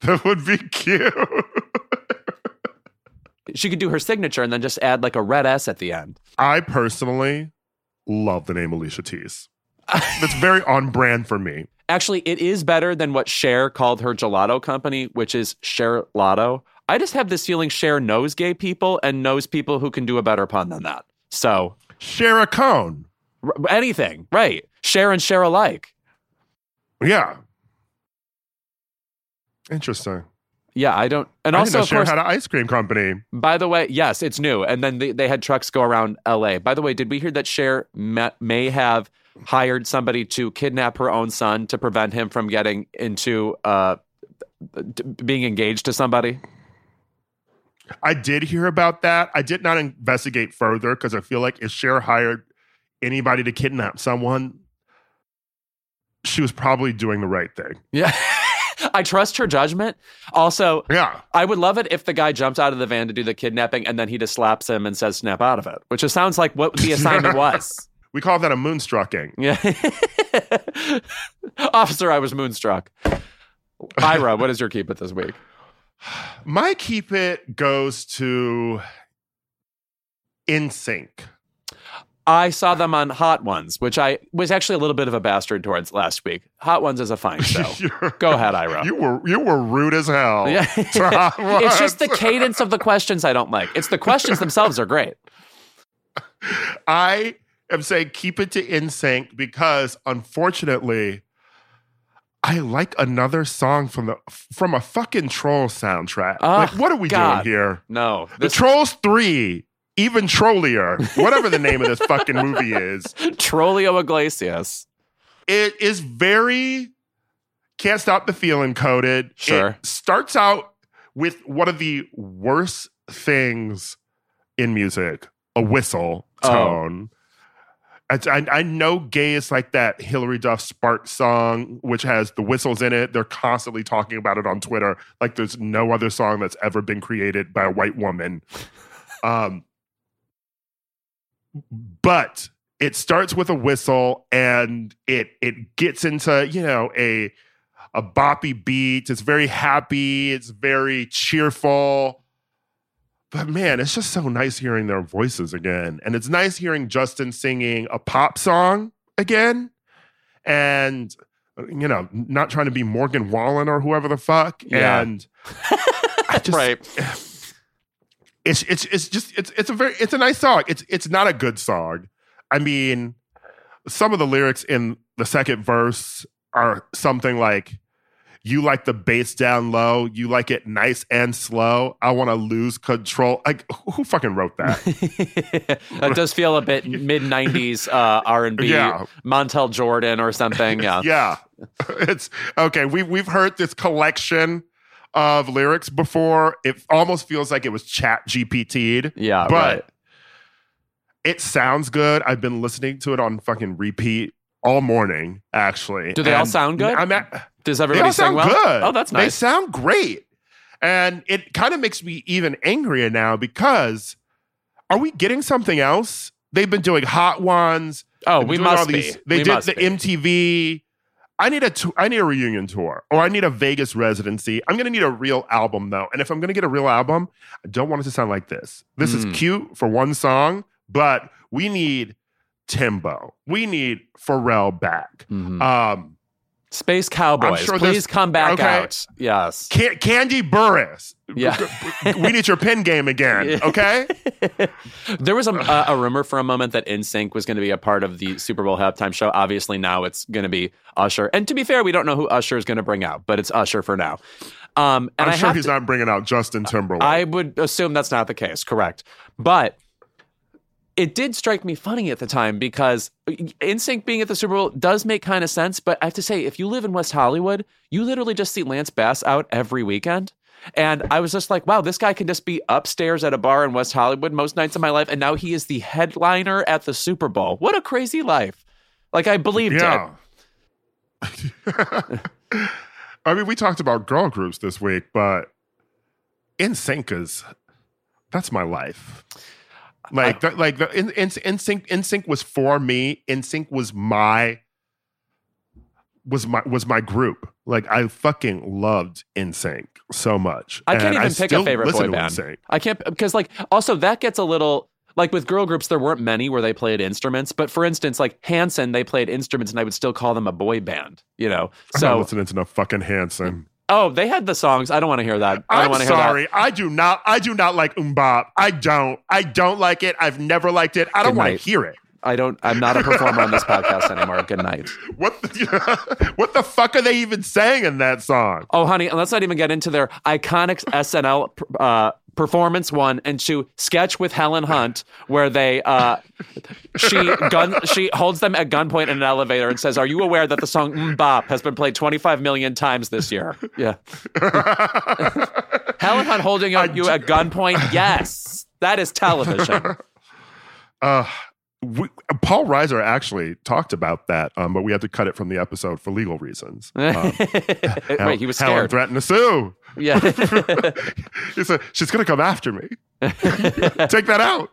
That would be cute. She could do her signature and then just add like a red S at the end. I personally love the name Alicia Teas. That's very on brand for me. Actually, it is better than what Cher called her gelato company, which is Cher Lotto. I just have this feeling Cher knows gay people and knows people who can do a better pun than that. So Share a cone. r- anything, right? Cher and Cher alike. Yeah. Interesting. Yeah, I don't. And I also, know of Cher course, had an ice cream company. by the way, yes, it's new. And then they, they had trucks go around L.A. By the way, did we hear that Cher ma- may have hired somebody to kidnap her own son to prevent him from getting into uh, being engaged to somebody? I did hear about that. I did not investigate further because I feel like if Cher hired anybody to kidnap someone, she was probably doing the right thing. Yeah. I trust her judgment. Also, Yeah. I would love it if the guy jumps out of the van to do the kidnapping and then he just slaps him and says, snap out of it, which just sounds like what the assignment was. We call that a moonstrucking. Yeah. Officer, I was moonstruck. Ira, what is your keep it this week? My keep it goes to NSYNC. I saw them on Hot Ones, which I was actually a little bit of a bastard towards last week. Hot Ones is a fine show. Go ahead, Ira. You were you were rude as hell. Yeah. it's just the cadence of the questions I don't like. It's the questions themselves are great. I am saying keep it to NSYNC because unfortunately, I like another song from the from a fucking troll soundtrack. Oh, like, ah, what are we God. doing here? No, The Trolls Three, even trollier, whatever the name of this fucking movie is. Trollio Iglesias. It is very can't stop the feeling coded. Sure. It starts out with one of the worst things in music, a whistle Oh. tone. It's- I, I know gay is like that Hilary Duff Spark song, which has the whistles in it. They're constantly talking about it on Twitter. Like there's no other song that's ever been created by a white woman. Um, but it starts with a whistle and it it gets into you know a a boppy beat. It's very happy. It's very cheerful. But man, it's just so nice hearing their voices again. And it's nice hearing Justin singing a pop song again. And, you know, not trying to be Morgan Wallen or whoever the fuck. Yeah. And I just, right. it's it's it's just it's it's a very it's a nice song. It's it's not a good song. I mean, some of the lyrics in the second verse are something like you like the bass down low, you like it nice and slow. I want to lose control. Like who fucking wrote that? that does feel a bit mid '90s uh, R&B, Yeah. Montel Jordan or something. Yeah. yeah. It's okay. We we've heard this collection of lyrics before. It almost feels like it was chat GPT'd. Yeah, but right. it sounds good. I've been listening to it on fucking repeat all morning, actually. Do they all sound good? I'm at, Does they everybody all sing sound well? good. Oh, that's They sound great. And it kind of makes me even angrier now because are we getting something else? They've been doing hot ones. oh, we all must these- be. They We did the be. MTV. I need a t- I need a reunion tour or I need a Vegas residency. I'm going to need a real album though. And if I'm going to get a real album, I don't want it to sound like this. This Mm. is cute for one song, but we need Timbo. We need Pharrell back. Mhm. Um Space Cowboys. sure Please come back okay. out. Yes. Can- Kandi Burruss. Yeah. we need your pin game again, okay? There was a, a, a rumor for a moment that NSYNC was going to be a part of the Super Bowl halftime show. Obviously, now it's going to be Usher. And to be fair, we don't know who Usher is going to bring out, but it's Usher for now. Um, and I'm I sure he's to- not bringing out Justin Timberlake. I would assume that's not the case. Correct. But it did strike me funny at the time because uh, NSYNC being at the Super Bowl does make kind of sense. But I have to say, if you live in West Hollywood, you literally just see Lance Bass out every weekend. And I was just like, wow, this guy can just be upstairs at a bar in West Hollywood most nights of my life. And now he is the headliner at the Super Bowl. What a crazy life. Like, I believed it. I mean, we talked about girl groups this week, but In is that's my life. Like, the, like the in in NSYNC in sync was for me. NSYNC was my was my was my group. Like I fucking loved NSYNC so much. I can't And even pick a favorite boy band. NSYNC. I can't because like also that gets a little like with girl groups there weren't many where they played instruments, but for instance like Hanson they played instruments and I would still call them a boy band, you know. I'm not So listening to no fucking Hanson. Oh, they had the songs. I don't want to hear that. I don't want to hear that. sorry. I do not. I do not like MMMBop. I don't. I don't like it. I've never liked it. I don't Good want night. to hear it. I don't I'm not a performer on this podcast anymore. Good night. What? The, what the fuck are they even saying in that song? Oh, honey, and let's not even get into their iconic SNL uh, performance one and two sketch with Helen Hunt, where they uh, she gun she holds them at gunpoint in an elevator and says, "Are you aware that the song MMMBop has been played 25 million times this year?" Yeah, Helen Hunt holding on you at gunpoint. Yes, that is television. Uh, we, Paul Reiser actually talked about that, um, but we had to cut it from the episode for legal reasons. Um, Wait, he was Helen scared. threatened to sue. Yeah. he said she's going to come after me. Take that out.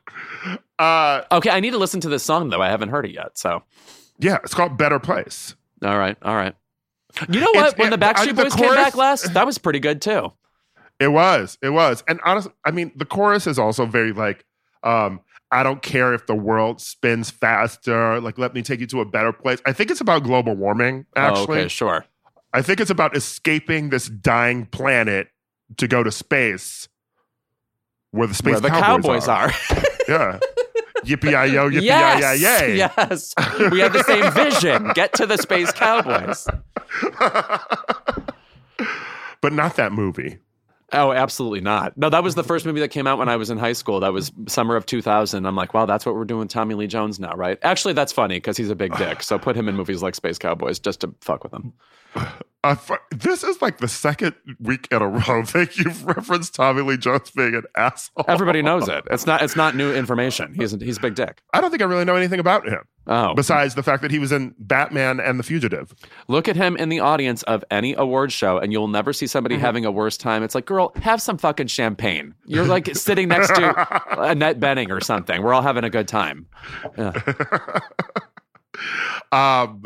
Uh, okay, I need to listen to this song though. I haven't heard it yet. So, yeah, it's called Better Place. all right, all right. You know what? It's- when the it- I- Backstreet the Boys came back last, that was pretty good too. It was. It was. And honestly, I mean, the chorus is also very like, um, I don't care if the world spins faster. Like, let me take you to a better place. I think it's about global warming, actually. Oh, okay, sure. I think it's about escaping this dying planet to go to space where the space Where the cowboys, Cowboys are. yeah. yippee yi yo, yippee yes, yay. yes. We had the same vision. Get to the space cowboys. But not that movie. Oh, absolutely not. No, that was the first movie that came out when I was in high school. That was summer of 2000. I'm like, wow, that's what we're doing with Tommy Lee Jones now, right? Actually, that's funny because he's a big dick. So put him in movies like Space Cowboys just to fuck with him. Uh, fu- this is like the second week in a row that you've referenced Tommy Lee Jones being an asshole. Everybody knows it. It's not. It's not new information. He's he's a big dick. I don't think I really know anything about him Oh, besides the fact that he was in Batman and The Fugitive. look at him in the audience of any award show, and you'll never see somebody having a worse time. It's like, girl, have some fucking champagne. You're like sitting next to Annette Bening or something. We're all having a good time. Um,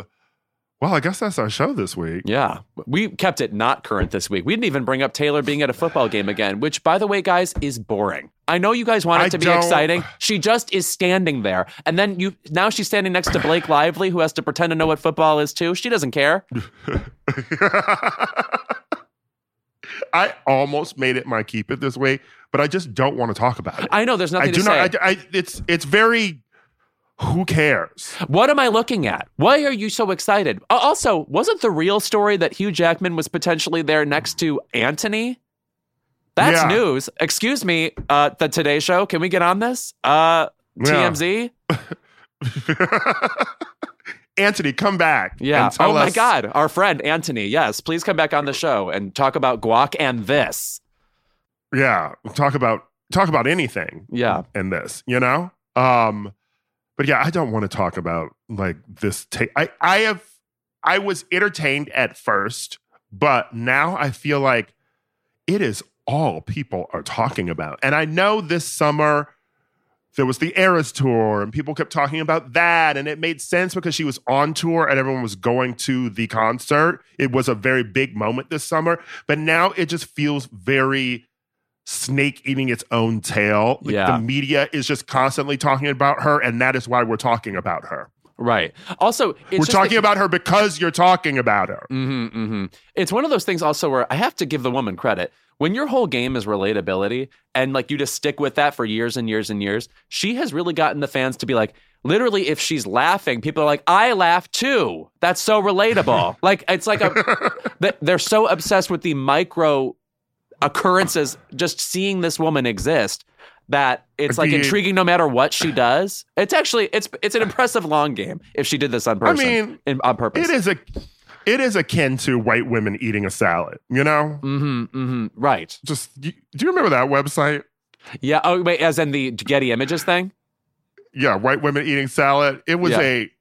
well, I guess that's our show this week. Yeah. We kept it not current this week. We didn't even bring up Taylor being at a football game again, which, by the way, guys, is boring. I know you guys want it I to be don't- exciting. She just is standing there. And then you now she's standing next to Blake Lively, who has to pretend to know what football is too. She doesn't care. I almost made it my keep it this way, but I just don't want to talk about it. I know there's nothing I do to say. not. I, I, it's it's very. Who cares? What am I looking at? Why are you so excited? Uh, Also, wasn't the real story that Hugh Jackman was potentially there next to Anthony? That's Yeah. news. Excuse me, uh, the Today Show. Can we get on this? Uh, Yeah. TMZ? Anthony, come back. Yeah. and Oh my us- God. Our friend Anthony. Yes. Please come back on the show and talk about guac and this. Yeah, talk about talk about anything. Yeah. in this, you know? Um, but yeah, I don't want to talk about like this. Ta- I I have I was entertained at first, but now I feel like it is all people are talking about. And I know this summer there was the Eras tour, and people kept talking about that, and it made sense because she was on tour and everyone was going to the concert. It was a very big moment this summer, but now it just feels very snake eating its own tail. Like Yeah. the media is just constantly talking about her, and that is why we're talking about her. Right. Also, it's we're talking about her because you're talking about her. hmm hmm It's one of those things also where I have to give the woman credit. When your whole game is relatability and like you just stick with that for years and years and years, she has really gotten the fans to be like, literally, if she's laughing, people are like, I laugh too. That's so relatable. like, it's like a, they're so obsessed with the micro occurrences, just seeing this woman exist. That it's like intriguing no matter what she does. It's actually it's it's an impressive long game if she did this on purpose. mean, in, on purpose. It is a it is akin to white women eating a salad, you know? Mm-hmm. Mm-hmm. Right. Just do you remember that website? Yeah. Oh, wait. As in the Getty Images thing. Yeah, white women eating salad. It was Yeah. a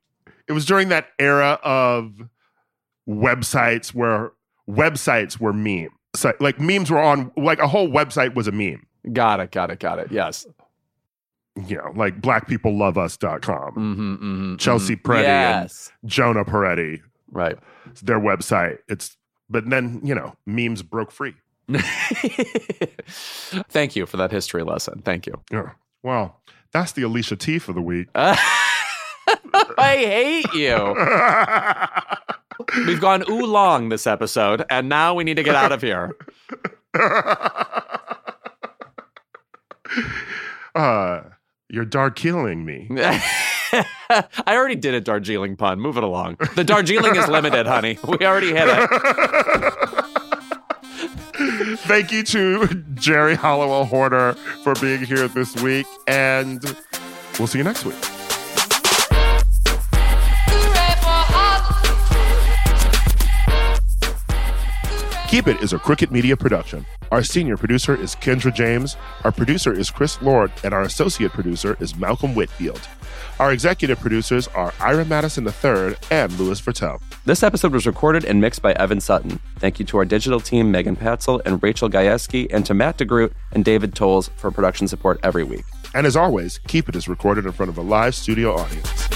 it was during that era of websites where websites were meme. So, like memes were on like a whole website was a meme. Got it. Got it. Got it. Yes. You know, like blackpeopleloveus.com. Mm-hmm. mm-hmm Chelsea Peretti and- Yes. Jonah Peretti, Right. It's their website. It's but then, you know, memes broke free. Thank you for that history lesson. Thank you. Yeah. Well, that's the Alicia T for the week. I hate you. We've gone oolong this episode, and now we need to get out of here. uh, you're dark killing me. I already did a Darjeeling pun. Move it along. The Darjeeling is limited, honey. We already hit it. Thank you to Geri Halliwell Horner for being here this week, and we'll see you next week. Keep It is a Crooked Media production. Our senior producer is Kendra James, our producer is Chris Lord, and our associate producer is Malcolm Whitfield. Our executive producers are Ira Madison III and Louis Virtel. This episode was recorded and mixed by Evan Sutton. Thank you to our digital team, Megan Patzel and Rachel Gajewski, and to Matt DeGroot and David Tolles for production support every week. And as always, Keep It is recorded in front of a live studio audience.